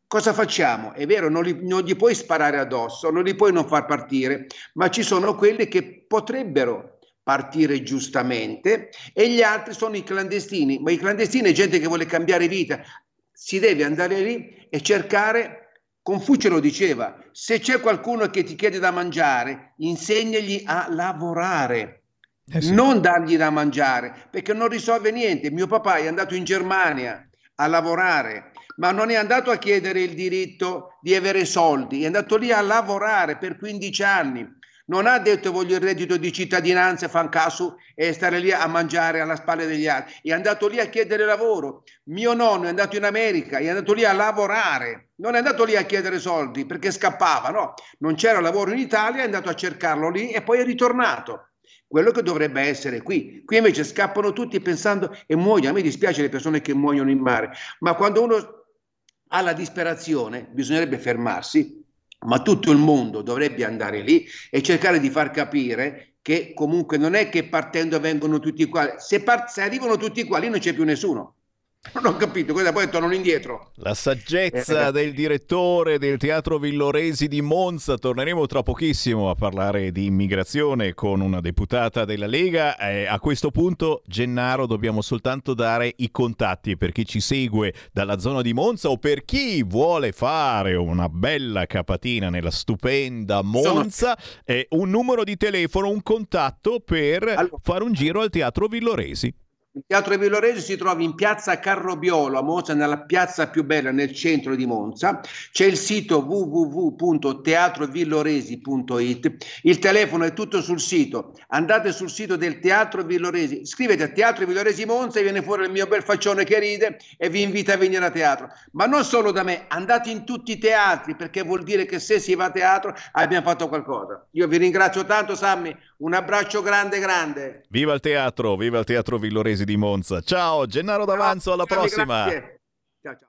cosa facciamo? È vero, non, li, non, gli puoi sparare addosso, non li puoi non far partire, ma ci sono quelli che potrebbero partire giustamente e gli altri sono i clandestini, ma i clandestini è gente che vuole cambiare vita, si deve andare lì e cercare, Confucio lo diceva, se c'è qualcuno che ti chiede da mangiare, insegnagli a lavorare. Eh sì. Non dargli da mangiare perché non risolve niente. Mio papà è andato in Germania a lavorare ma non è andato a chiedere il diritto di avere soldi, è andato lì a lavorare per 15 anni. Non ha detto voglio il reddito di cittadinanza, fan caso e stare lì a mangiare alla spalla degli altri. È andato lì a chiedere lavoro. Mio nonno è andato in America, è andato lì a lavorare. Non è andato lì a chiedere soldi perché scappava, no. Non c'era lavoro in Italia, è andato a cercarlo lì e poi è ritornato quello che dovrebbe essere qui. Qui invece scappano tutti pensando e muoiono. A me dispiace le persone che muoiono in mare, ma quando uno alla disperazione bisognerebbe fermarsi, ma tutto il mondo dovrebbe andare lì e cercare di far capire che comunque non è che partendo vengono tutti qua, se, part- se arrivano tutti qua lì non c'è più nessuno. [LAUGHS] Non ho capito, questa poi tornano indietro. La saggezza Eh, del direttore del Teatro Villoresi di Monza. Torneremo tra pochissimo a parlare di immigrazione con una deputata della Lega. Eh, a questo punto, Gennaro, dobbiamo soltanto dare i contatti per chi ci segue dalla zona di Monza o per chi vuole fare una bella capatina nella stupenda Monza. Eh, un numero di telefono, un contatto per fare un giro al Teatro Villoresi. Il Teatro Villoresi si trova in piazza Carrobiolo a Monza, nella piazza più bella nel centro di Monza. C'è il sito www.teatrovilloresi.it. Il telefono è tutto sul sito. Andate sul sito del Teatro Villoresi, scrivete a Teatro Villoresi Monza e viene fuori il mio bel faccione che ride e vi invita a venire a teatro. Ma non solo da me, andate in tutti i teatri perché vuol dire che se si va a teatro abbiamo fatto qualcosa. Io vi ringrazio tanto Sammy, un abbraccio grande grande. Viva il teatro, viva il Teatro Villoresi di Monza. Ciao, Gennaro D'Avanzo, alla prossima. grazie. Ciao, ciao.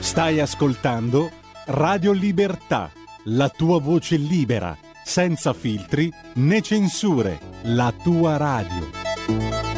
Stai ascoltando Radio Libertà, la tua voce libera, senza filtri né censure, la tua radio.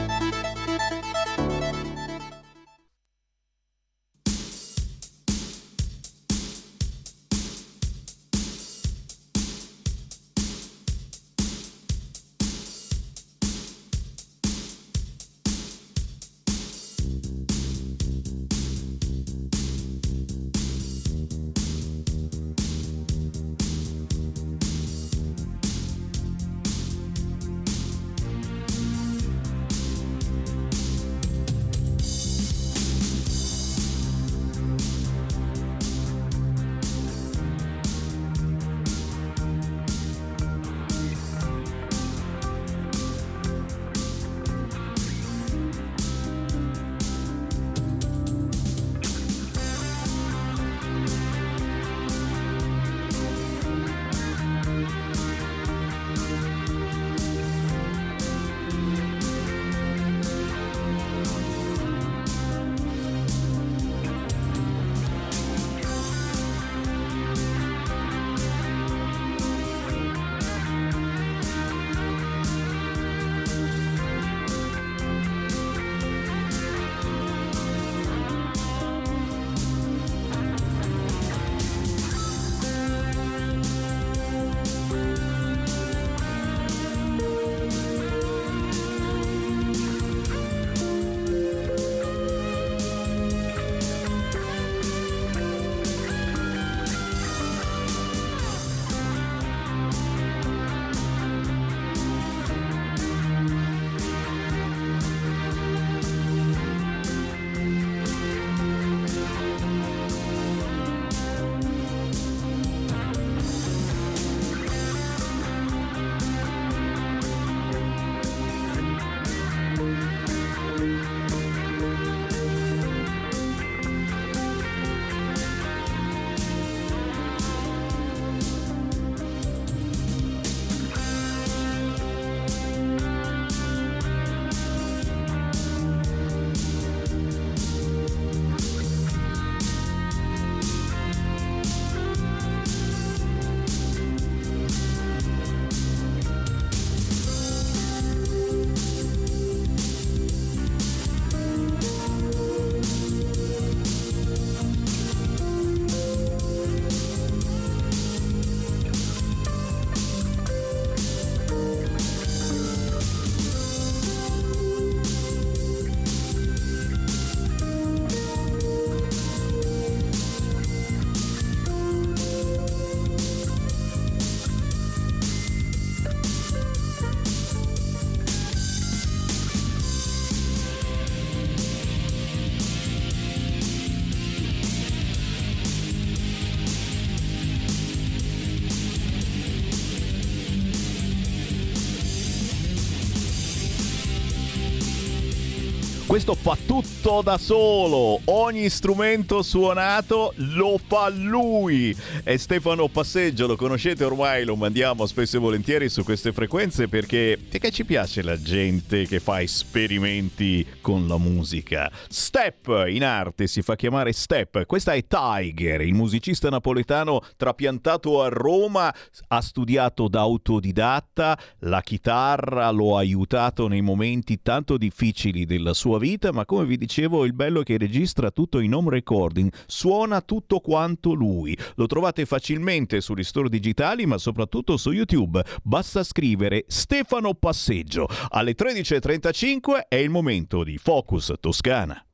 Questo fa tutto da solo, ogni strumento suonato lo fa lui. È Stefano Passeggio, lo conoscete ormai, lo mandiamo spesso e volentieri su queste frequenze perché, perché ci piace la gente che fa esperimenti con la musica. Step in arte si fa chiamare Step, questa è Tiger, il musicista napoletano trapiantato a Roma, ha studiato da autodidatta, la chitarra lo ha aiutato nei momenti tanto difficili della sua vita, ma come vi dicevo il bello è che registra tutto in home recording, suona tutto quanto lui. Lo trovate facilmente sugli store digitali, ma soprattutto su YouTube. Basta scrivere Stefano Passeggio. Alle 13.35 è il momento di Focus Toscana.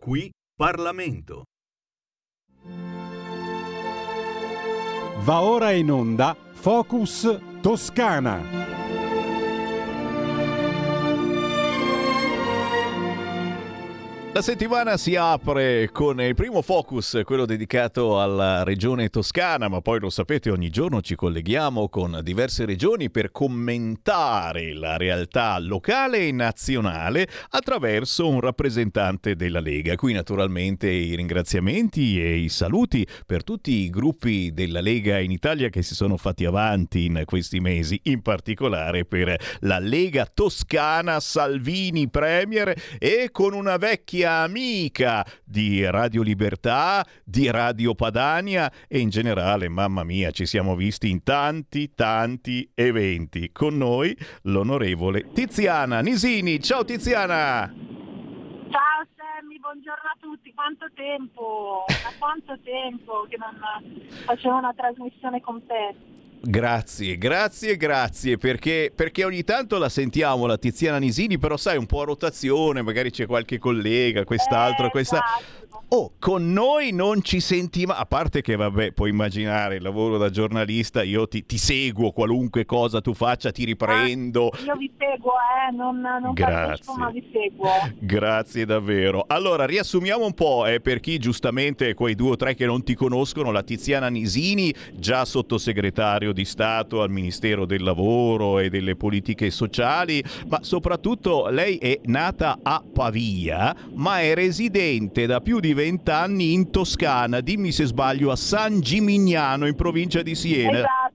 Qui Parlamento. Va ora in onda Focus Toscana. La settimana si apre con il primo focus, quello dedicato alla regione toscana, ma poi lo sapete ogni giorno ci colleghiamo con diverse regioni per commentare la realtà locale e nazionale attraverso un rappresentante della Lega. Qui naturalmente i ringraziamenti e i saluti per tutti i gruppi della Lega in Italia che si sono fatti avanti in questi mesi, in particolare per la Lega Toscana Salvini Premier e con una vecchia amica di Radio Libertà, di Radio Padania e in generale, mamma mia, ci siamo visti in tanti, tanti eventi. Con noi l'onorevole Tiziana Nisini. Ciao Tiziana! Ciao Sammy, buongiorno a tutti, quanto tempo, da quanto tempo che non facevo una trasmissione con te. Grazie, grazie, grazie, perché, perché, ogni tanto la sentiamo la Tiziana Nisini, però sai, un po' a rotazione, magari c'è qualche collega, quest'altro, eh, questa... Esatto. Oh, con noi non ci senti mai, a parte che vabbè, puoi immaginare il lavoro da giornalista, io ti, ti seguo, qualunque cosa tu faccia, ti riprendo. Ah, io vi seguo, eh, non, non Grazie. ma vi seguo. Grazie davvero. Allora, riassumiamo un po', eh, per chi giustamente, quei due o tre che non ti conoscono, la Tiziana Nisini, già sottosegretario di Stato al Ministero del Lavoro e delle Politiche Sociali, ma soprattutto lei è nata a Pavia, ma è residente da più di vent'anni in Toscana, dimmi se sbaglio, a San Gimignano in provincia di Siena. Esatto,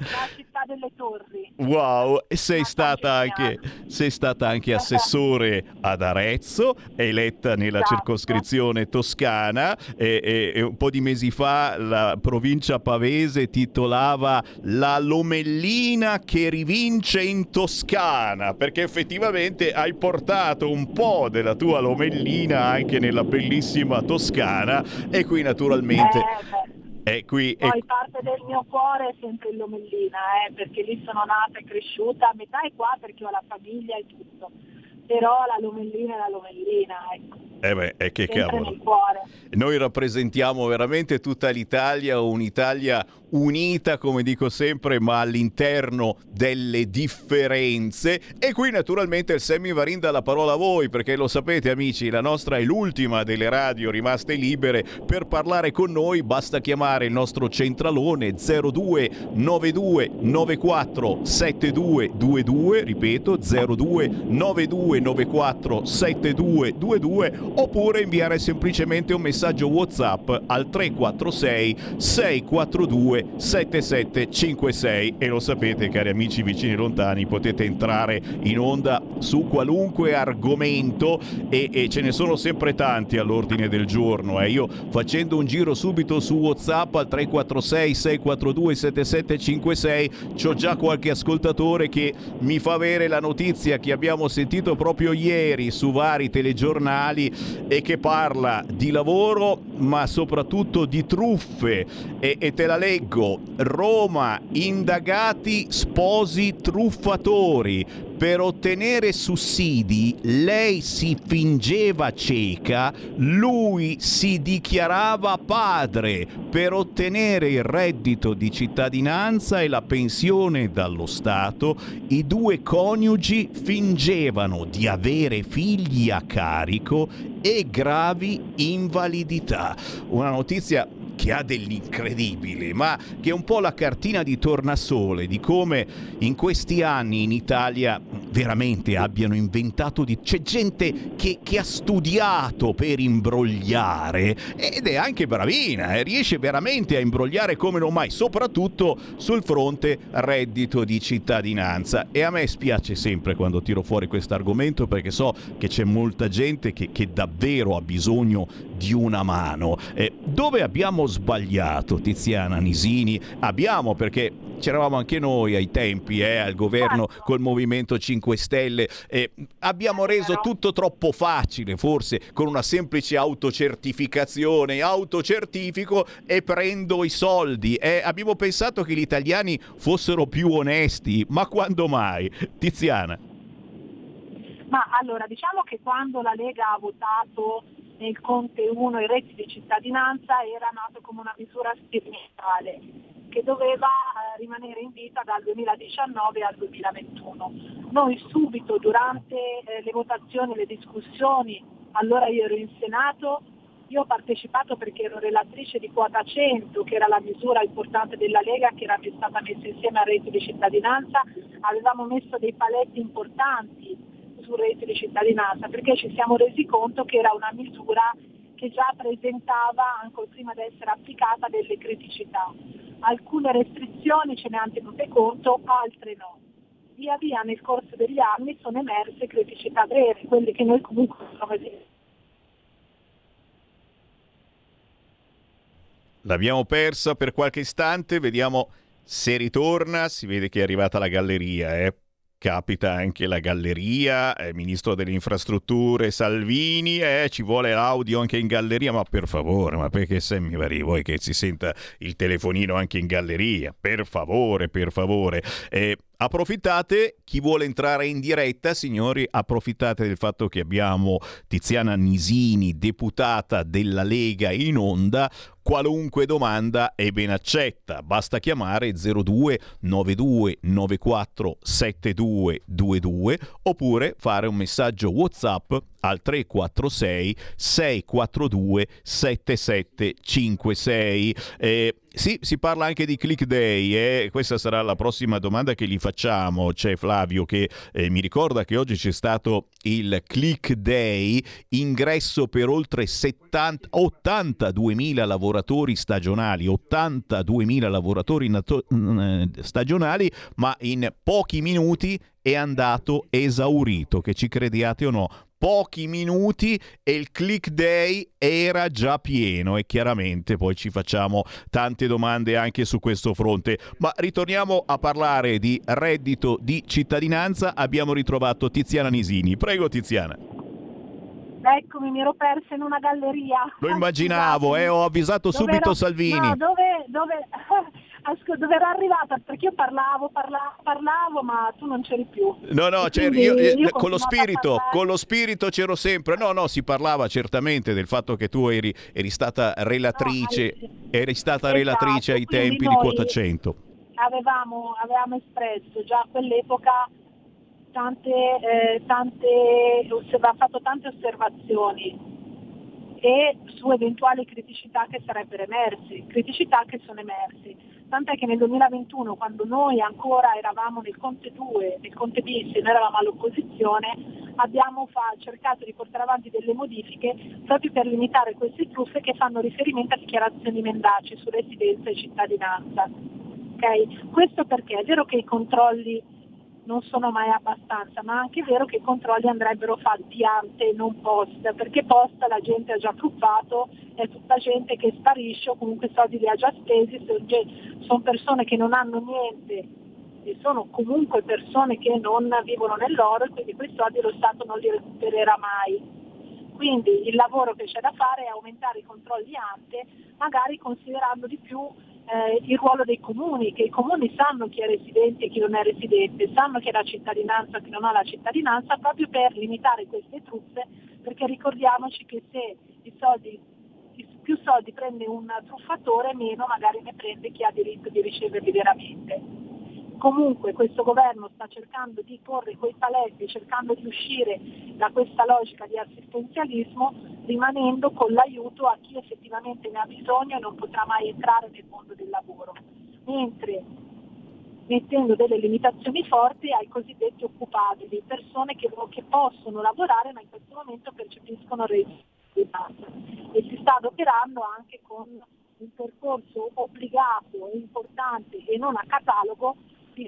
la città delle torri. Wow, e sei stata, anche, sei stata anche assessore ad Arezzo, eletta nella Esatto. circoscrizione toscana e, e- e un po' di mesi fa la provincia pavese titolava La Lomellina che rivince in Toscana, perché effettivamente hai portato un po' della tua Lomellina anche nella bellissima Toscana e qui naturalmente... Eh. E qui, Poi parte del mio cuore è sempre Lomellina, eh, perché lì sono nata e cresciuta, a metà è qua perché ho la famiglia e tutto, però la Lomellina è la Lomellina, ecco, eh beh, e che cavolo. Noi rappresentiamo veramente tutta l'Italia, un'Italia unita, come dico sempre, ma all'interno delle differenze. E qui naturalmente il Sammy Varin dà la parola a voi, perché lo sapete amici, la nostra è l'ultima delle radio rimaste libere. Per parlare con noi basta chiamare il nostro centralone 02 92 94 7222, ripeto 02 92 94 7222, oppure inviare semplicemente un messaggio WhatsApp al 346 642 7756 e lo sapete cari amici vicini e lontani potete entrare in onda su qualunque argomento e, e ce ne sono sempre tanti all'ordine del giorno eh. io facendo un giro subito su Whatsapp al 346 642 7756 c'ho già qualche ascoltatore che mi fa avere la notizia che abbiamo sentito proprio ieri su vari telegiornali e che parla di lavoro ma soprattutto di truffe. E, e te la leggo. Roma indagati sposi truffatori per ottenere sussidi lei si fingeva cieca, lui si dichiarava padre per ottenere il reddito di cittadinanza e la pensione dallo Stato. I due coniugi fingevano di avere figli a carico e gravi invalidità. Una notizia che ha dell'incredibile, ma che è un po' la cartina di tornasole di come in questi anni in Italia veramente abbiano inventato di... c'è gente che, che ha studiato per imbrogliare ed è anche bravina, eh, riesce veramente a imbrogliare come non mai, soprattutto sul fronte reddito di cittadinanza. E a me spiace sempre quando tiro fuori questo argomento perché so che c'è molta gente che, che davvero ha bisogno di una mano. Eh, dove abbiamo sbagliato, Tiziana Nisini? Abbiamo perché c'eravamo anche noi ai tempi, eh, al governo Certo. col Movimento 5 Stelle. eh, abbiamo reso tutto troppo facile, forse con una semplice autocertificazione. Autocertifico e prendo i soldi. Eh, abbiamo pensato che gli italiani fossero più onesti, ma quando mai? Tiziana. Ma allora, diciamo che quando la Lega ha votato nel Conte 1 i redditi di cittadinanza era nato come una misura sperimentale che doveva eh, rimanere in vita dal 2019 al 2021. Noi subito durante eh, le votazioni, le discussioni, allora io ero in Senato, io ho partecipato perché ero relatrice di quota 100, che era la misura importante della Lega che era stata messa insieme al reddito di cittadinanza, avevamo messo dei paletti importanti sul reddito di cittadinanza perché ci siamo resi conto che era una misura che già presentava, ancora prima di essere applicata, delle criticità. Alcune restrizioni ce ne hanno tenute conto, altre no. Via via nel corso degli anni sono emerse criticità vere, quelle che noi comunque abbiamo L'abbiamo persa per qualche istante, vediamo se ritorna. Si vede che è arrivata la galleria, eh. Capita anche la galleria, eh, ministro delle infrastrutture Salvini, eh, ci vuole l'audio anche in galleria, ma per favore, ma perché se mi pare voi che si senta il telefonino anche in galleria? Per favore, per favore. Eh, Approfittate, chi vuole entrare in diretta, signori, approfittate del fatto che abbiamo Tiziana Nisini, deputata della Lega in onda. Qualunque domanda è ben accetta, basta chiamare 02 92 94 7222 oppure fare un messaggio WhatsApp al 346 642 7756. Eh, sì, si parla anche di click day, eh? questa sarà la prossima domanda che gli facciamo. C'è Flavio che eh, mi ricorda che oggi c'è stato il click day, ingresso per oltre 70, 82.000 lavoratori stagionali, 82.000 lavoratori nato- mm, stagionali, ma in pochi minuti è andato esaurito, che ci crediate o no pochi minuti e il click day era già pieno e chiaramente poi ci facciamo tante domande anche su questo fronte. Ma ritorniamo a parlare di reddito di cittadinanza. Abbiamo ritrovato Tiziana Nisini. Prego Tiziana. Eccomi, mi ero persa in una galleria. Lo Ah, immaginavo, eh, ho avvisato Dove subito ero- Salvini. No, dove, dove, dove ero arrivata? Perché io parlavo, parlavo, parlavo, ma tu non c'eri più. No, no, io, io con lo spirito, con lo spirito c'ero sempre. No, no, si parlava certamente del fatto che tu eri, eri stata relatrice, eri stata Esatto, relatrice ai tempi di quota 100. Avevamo, avevamo espresso già a quell'epoca tante, eh, tante, fatto tante osservazioni e su eventuali criticità che sarebbero emerse, criticità che sono emerse. Tant'è che nel 2021, quando noi ancora eravamo nel Conte 2, nel Conte bis noi eravamo all'opposizione, abbiamo fa- cercato di portare avanti delle modifiche proprio per limitare queste truffe che fanno riferimento a dichiarazioni mendaci su residenza e cittadinanza. Ok? Questo perché è vero che i controlli non sono mai abbastanza, ma è anche vero che i controlli andrebbero fatti ante non post, perché post la gente ha già truffato, è tutta gente che sparisce o comunque i soldi li ha già spesi, sono persone che non hanno niente e sono comunque persone che non vivono nell'oro e quindi quei soldi lo Stato non li recupererà mai. Quindi il lavoro che c'è da fare è aumentare i controlli ante, magari considerando di più eh, il ruolo dei comuni, che i comuni sanno chi è residente e chi non è residente, sanno chi ha la cittadinanza e chi non ha la cittadinanza, proprio per limitare queste truffe, perché ricordiamoci che se i soldi, più soldi prende un truffatore, meno magari ne prende chi ha diritto di riceverli veramente. Comunque questo governo sta cercando di porre quei paletti, cercando di uscire da questa logica di assistenzialismo, rimanendo con l'aiuto a chi effettivamente ne ha bisogno e non potrà mai entrare nel mondo del lavoro. Mentre mettendo delle limitazioni forti ai cosiddetti occupabili, persone che, che possono lavorare ma in questo momento percepiscono reddito di. E si sta adoperando anche con un percorso obbligato importante e non a catalogo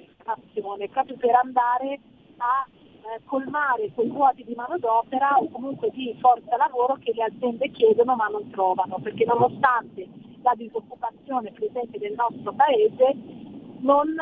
formazione, proprio per andare a eh, colmare quei vuoti di manodopera o comunque di forza lavoro che le aziende chiedono ma non trovano, perché nonostante la disoccupazione presente nel nostro paese non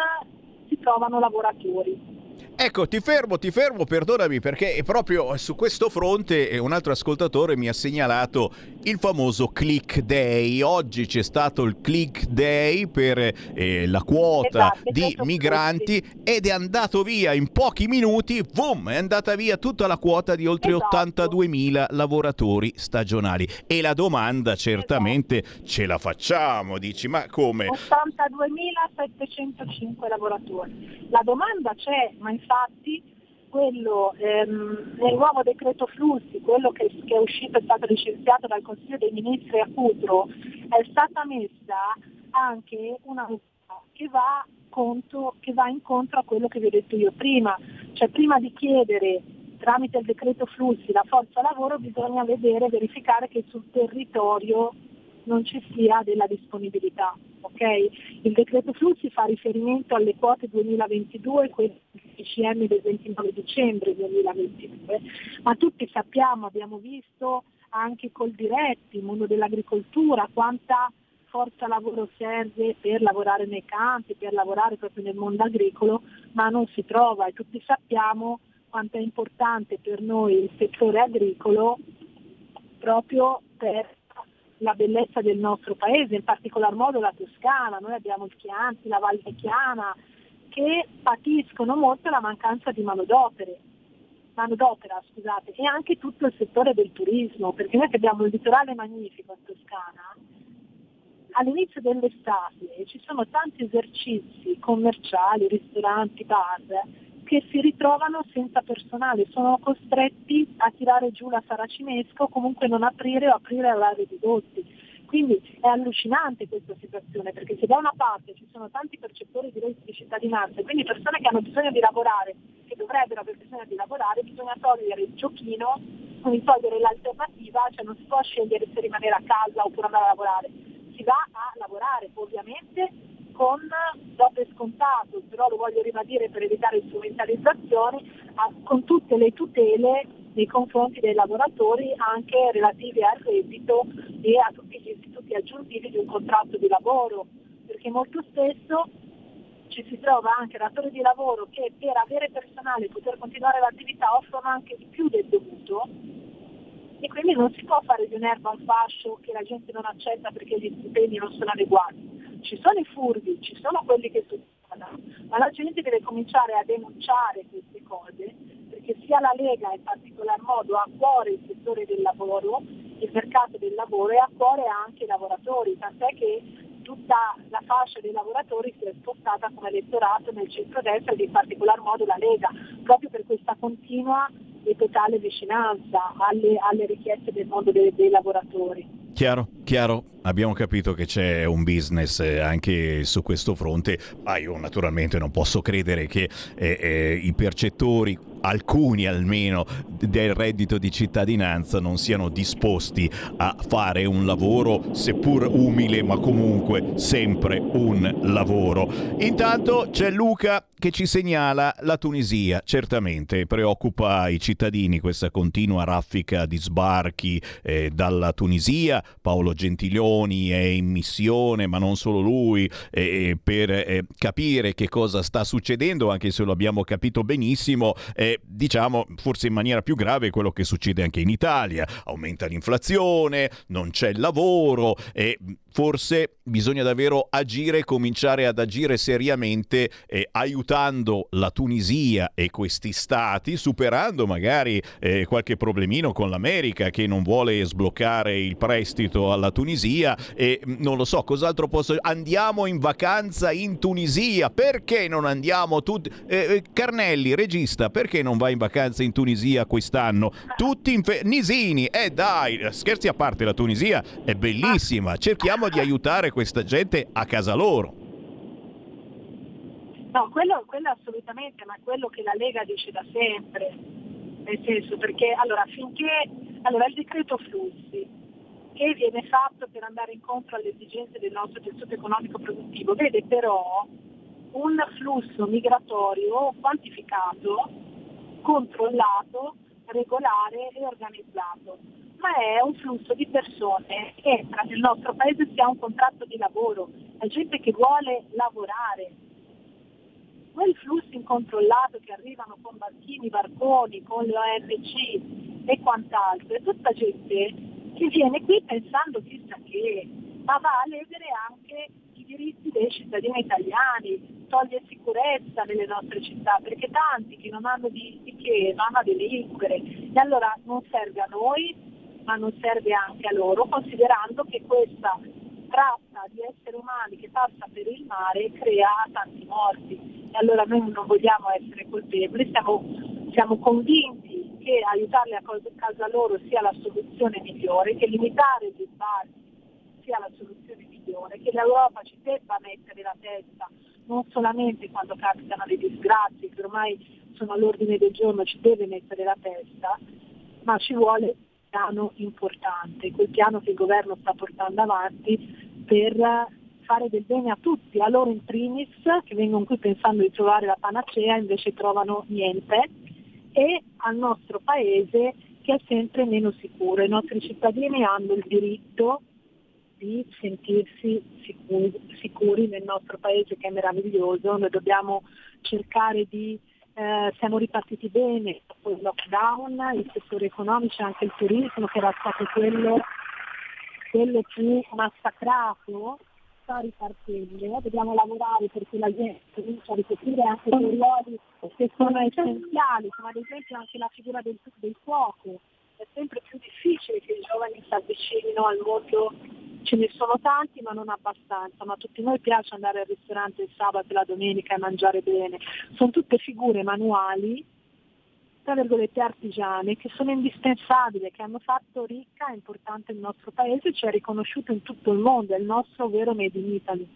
si trovano lavoratori. Ecco, ti fermo, ti fermo, perdonami, perché proprio su questo fronte un altro ascoltatore mi ha segnalato il famoso Click Day. Oggi c'è stato il Click Day per eh, la quota Esatto, di esatto, migranti ed è andato via in pochi minuti, boom, è andata via tutta la quota di oltre Esatto. 82.000 lavoratori stagionali. E la domanda certamente ce la facciamo, dici, ma come? 82.705 lavoratori. La domanda c'è, ma infatti quello ehm, nel nuovo decreto flussi, quello che, che è uscito è stato licenziato dal Consiglio dei Ministri a Cutro, è stata messa anche una multa che va, che va incontro a quello che vi ho detto io prima, cioè prima di chiedere tramite il decreto flussi la forza lavoro bisogna vedere, verificare che sul territorio non ci sia della disponibilità. ok? Il decreto flussi fa riferimento alle quote 2022, quelle del CCM del 29 dicembre 2022, ma tutti sappiamo, abbiamo visto anche col diretti, il mondo dell'agricoltura, quanta forza lavoro serve per lavorare nei campi, per lavorare proprio nel mondo agricolo, ma non si trova e tutti sappiamo quanto è importante per noi il settore agricolo proprio per la bellezza del nostro paese, in particolar modo la Toscana, noi abbiamo il Chianti, la Val Chiana, che patiscono molto la mancanza di manodopere, manodopera, scusate, e anche tutto il settore del turismo, perché noi che abbiamo il litorale magnifico in Toscana, all'inizio dell'estate ci sono tanti esercizi commerciali, ristoranti, bar, che si ritrovano senza personale, sono costretti a tirare giù la saracinesca o comunque non aprire o aprire a orari ridotti. Quindi è allucinante questa situazione, perché se da una parte ci sono tanti percettori di reddito di cittadinanza, quindi persone che hanno bisogno di lavorare, che dovrebbero aver bisogno di lavorare, bisogna togliere il giochino, quindi togliere l'alternativa, cioè non si può scegliere se rimanere a casa oppure andare a lavorare, si va a lavorare ovviamente con dopo è scontato, però lo voglio ribadire per evitare strumentalizzazioni, con tutte le tutele nei confronti dei lavoratori anche relative al reddito e a tutti gli istituti aggiuntivi di un contratto di lavoro, perché molto spesso ci si trova anche datori di lavoro che per avere personale e poter continuare l'attività offrono anche di più del dovuto e quindi non si può fare di un'erba un fascio che la gente non accetta perché gli stipendi non sono adeguati. Ci sono i furbi, ci sono quelli che succedono, ma la gente deve cominciare a denunciare queste cose perché sia la Lega in particolar modo ha a cuore il settore del lavoro, il mercato del lavoro e ha a cuore anche i lavoratori, tant'è che tutta la fascia dei lavoratori si è spostata come elettorato nel centro-destra ed in particolar modo la Lega, proprio per questa continua e totale vicinanza alle, alle richieste del mondo dei, dei lavoratori. Chiaro, chiaro, abbiamo capito che c'è un business eh, anche su questo fronte, ma io naturalmente non posso credere che eh, eh, i percettori, alcuni almeno, del reddito di cittadinanza non siano disposti a fare un lavoro, seppur umile, ma comunque sempre un lavoro. Intanto c'è Luca che ci segnala la Tunisia, certamente preoccupa i cittadini questa continua raffica di sbarchi eh, dalla Tunisia, Paolo Gentiloni è in missione, ma non solo lui, eh, per eh, capire che cosa sta succedendo, anche se lo abbiamo capito benissimo, eh, diciamo forse in maniera più grave quello che succede anche in Italia, aumenta l'inflazione, non c'è lavoro e forse bisogna davvero agire, cominciare ad agire seriamente eh, aiutando la Tunisia e questi stati, superando magari eh, qualche problemino con l'America che non vuole sbloccare il prestito alla Tunisia. E mh, non lo so, cos'altro posso... Andiamo in vacanza in Tunisia, perché non andiamo tutti... Eh, Carnelli, regista, perché non vai in vacanza in Tunisia quest'anno? Tutti in... Fe... Nisini, eh dai, scherzi a parte, la Tunisia è bellissima, cerchiamo di aiutare questa gente a casa loro. No, quello, quello assolutamente, ma quello che la Lega dice da sempre, nel senso perché allora finché allora il decreto flussi che viene fatto per andare incontro alle esigenze del nostro tessuto economico produttivo, vede però un flusso migratorio quantificato, controllato, regolare e organizzato, ma è un flusso di persone che entra nel nostro paese se ha un contratto di lavoro, è gente che vuole lavorare quei flussi incontrollati che arrivano con barchini, barconi, con ONG e quant'altro, è tutta gente che viene qui pensando chissà che, ma va a ledere anche i diritti dei cittadini italiani, toglie sicurezza nelle nostre città, perché tanti che non hanno di, di che vanno a delinquere. E allora non serve a noi, ma non serve anche a loro, considerando che questa tratta di esseri umani che passa per il mare crea tanti morti. E allora noi non vogliamo essere colpevoli, siamo, siamo convinti che aiutarli a casa loro sia la soluzione migliore, che limitare gli sbarchi sia la soluzione migliore, che l'Europa ci debba mettere la testa, non solamente quando capitano le disgrazie, che ormai sono all'ordine del giorno, ci deve mettere la testa, ma ci vuole piano importante, quel piano che il governo sta portando avanti per fare del bene a tutti, a loro in primis, che vengono qui pensando di trovare la panacea, invece trovano niente, e al nostro paese che è sempre meno sicuro. I nostri cittadini hanno il diritto di sentirsi sicuri, sicuri nel nostro paese che è meraviglioso, noi dobbiamo cercare di, eh, siamo ripartiti bene dopo il lockdown, il settore economico, anche il turismo che era stato quello, quello più massacrato, sta ripartendo, dobbiamo lavorare perché la gente comincia a ricoprire anche dei ruoli che sono essenziali, come ad esempio anche la figura del, del fuoco. È sempre più difficile che i giovani si avvicinino al mondo ce ne sono tanti ma non abbastanza, ma a tutti noi piace andare al ristorante il sabato e la domenica e mangiare bene. Sono tutte figure manuali, tra virgolette artigiane, che sono indispensabili, che hanno fatto ricca e importante il nostro paese, cioè riconosciuto in tutto il mondo, è il nostro vero Made in Italy.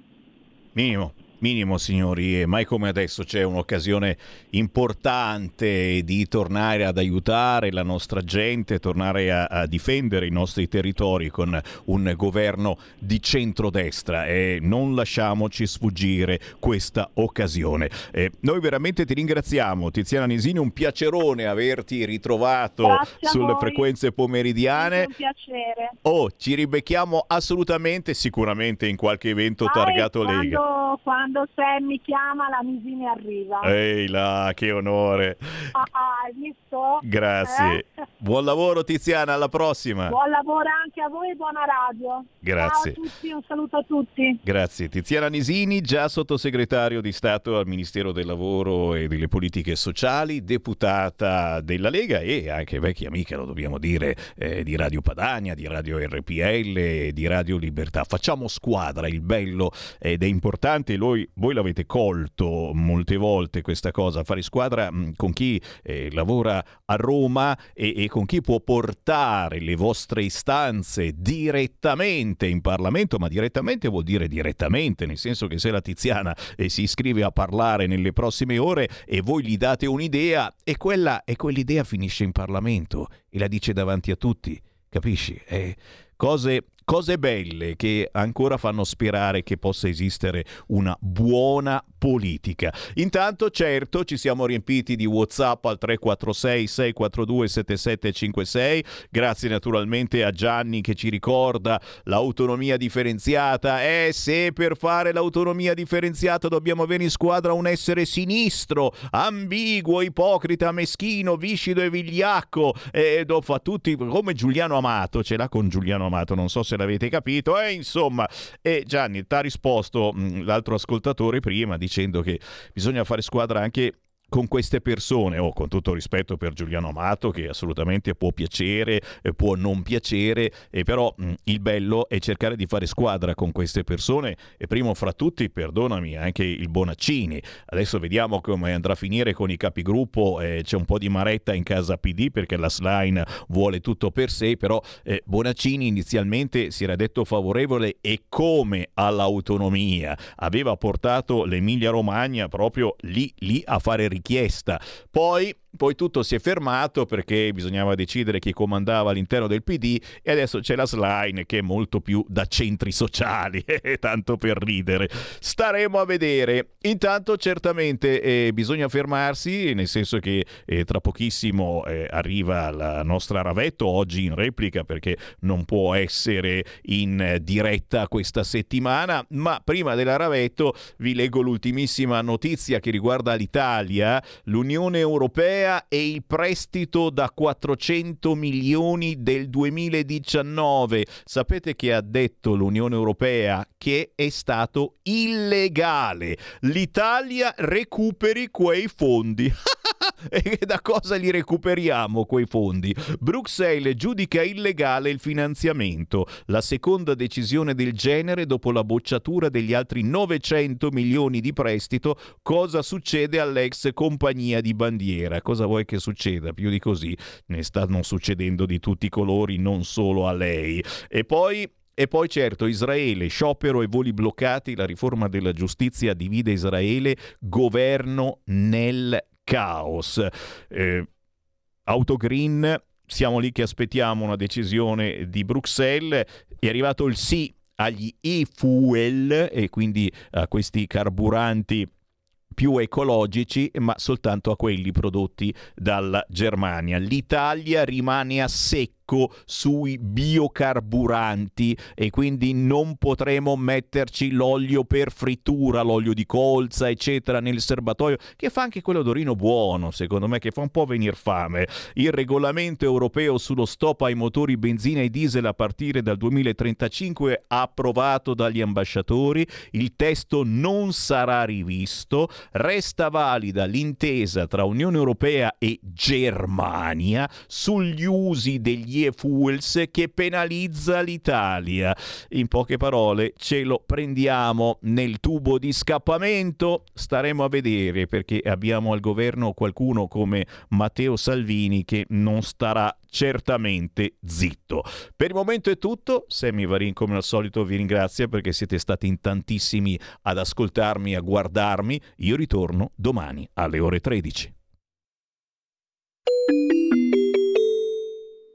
Minimo. Minimo, signori, e mai come adesso c'è un'occasione importante di tornare ad aiutare la nostra gente, tornare a, a difendere i nostri territori con un governo di centrodestra e non lasciamoci sfuggire questa occasione. Eh, noi veramente ti ringraziamo, Tiziana Nisini, un piacerone averti ritrovato Grazie sulle frequenze pomeridiane. È un piacere. Oh, ci ribecchiamo assolutamente, sicuramente in qualche evento Ah, targato e Lega. quando, quando Sam mi chiama la Misini arriva. Ehi là, che onore. Ah, ah, hai visto? Grazie. Eh? Buon lavoro Tiziana, alla prossima. Buon lavoro anche a voi e buona radio. Grazie. Ciao a tutti, un saluto a tutti. Grazie. Tiziana Nisini, già sottosegretario di Stato al Ministero del Lavoro e delle Politiche Sociali, deputata della Lega e anche vecchia amica, lo dobbiamo dire, eh, di Radio Padania, di Radio RPL di Radio Libertà. Facciamo squadra, il bello ed è importante, voi, l'avete colto molte volte questa cosa, fare squadra mh, con chi eh, lavora a Roma e, e con chi può portare le vostre istanze direttamente in Parlamento, ma direttamente vuol dire direttamente, nel senso che se la Tiziana eh, si iscrive a parlare nelle prossime ore e voi gli date un'idea e quella e quell'idea finisce in Parlamento e la dice davanti a tutti, capisci? Eh, cose Cose belle che ancora fanno sperare che possa esistere una buona politica. Intanto, certo, ci siamo riempiti di WhatsApp al 346 642 7756. Grazie naturalmente a Gianni che ci ricorda l'autonomia differenziata. Eh, se per fare l'autonomia differenziata dobbiamo avere in squadra un essere sinistro, ambiguo, ipocrita, meschino, viscido e vigliacco. E lo fa tutti come Giuliano Amato, ce l'ha con Giuliano Amato, non so se l'avete capito. E insomma, e Gianni ti ha risposto mh, l'altro ascoltatore prima dicendo che bisogna fare squadra anche con queste persone, o con tutto rispetto per Giuliano Amato, che assolutamente può piacere, eh, può non piacere, e però mh, il bello è cercare di fare squadra con queste persone, e primo fra tutti, perdonami, anche il Bonaccini. Adesso vediamo come andrà a finire con i capigruppo, eh, c'è un po' di maretta in casa PD perché la Slime vuole tutto per sé, però eh, Bonaccini inizialmente si era detto favorevole e come all'autonomia, aveva portato l'Emilia Romagna proprio lì, lì a fare richiesta. Poi poi tutto si è fermato perché bisognava decidere chi comandava all'interno del PD e adesso c'è la Slime che è molto più da centri sociali, [LAUGHS] tanto per ridere. Staremo a vedere. Intanto certamente eh, bisogna fermarsi, nel senso che eh, tra pochissimo eh, arriva la nostra Ravetto, oggi in replica perché non può essere in diretta questa settimana, ma prima della Ravetto vi leggo l'ultimissima notizia che riguarda l'Italia, l'Unione Europea e il prestito da 400 milioni del 2019. Sapete che ha detto l'Unione Europea che è stato illegale. L'Italia recuperi quei fondi. [LAUGHS] e da cosa li recuperiamo quei fondi? Bruxelles giudica illegale il finanziamento, la seconda decisione del genere dopo la bocciatura degli altri 900 milioni di prestito. Cosa succede all'ex compagnia di bandiera? Cosa vuoi che succeda? Più di così ne stanno succedendo di tutti i colori, non solo a lei. E poi e poi certo Israele, sciopero e voli bloccati, la riforma della giustizia divide Israele, governo nel caos. Eh, Autogreen, siamo lì che aspettiamo una decisione di Bruxelles, è arrivato il sì agli e-fuel e quindi a questi carburanti più ecologici, ma soltanto a quelli prodotti dalla Germania. L'Italia rimane a secco secco sui biocarburanti e quindi non potremo metterci l'olio per frittura, l'olio di colza, eccetera, nel serbatoio, che fa anche quell'odorino buono, secondo me, che fa un po' venire fame. Il regolamento europeo sullo stop ai motori benzina e diesel a partire dal 2035 approvato dagli ambasciatori, il testo non sarà rivisto, resta valida l'intesa tra Unione Europea e Germania sugli usi degli e fuels che penalizza l'Italia. In poche parole, ce lo prendiamo nel tubo di scappamento? Staremo a vedere perché abbiamo al governo qualcuno come Matteo Salvini che non starà certamente zitto. Per il momento è tutto, Sammy Varin come al solito vi ringrazio perché siete stati in tantissimi ad ascoltarmi, a guardarmi. Io ritorno domani alle ore 13.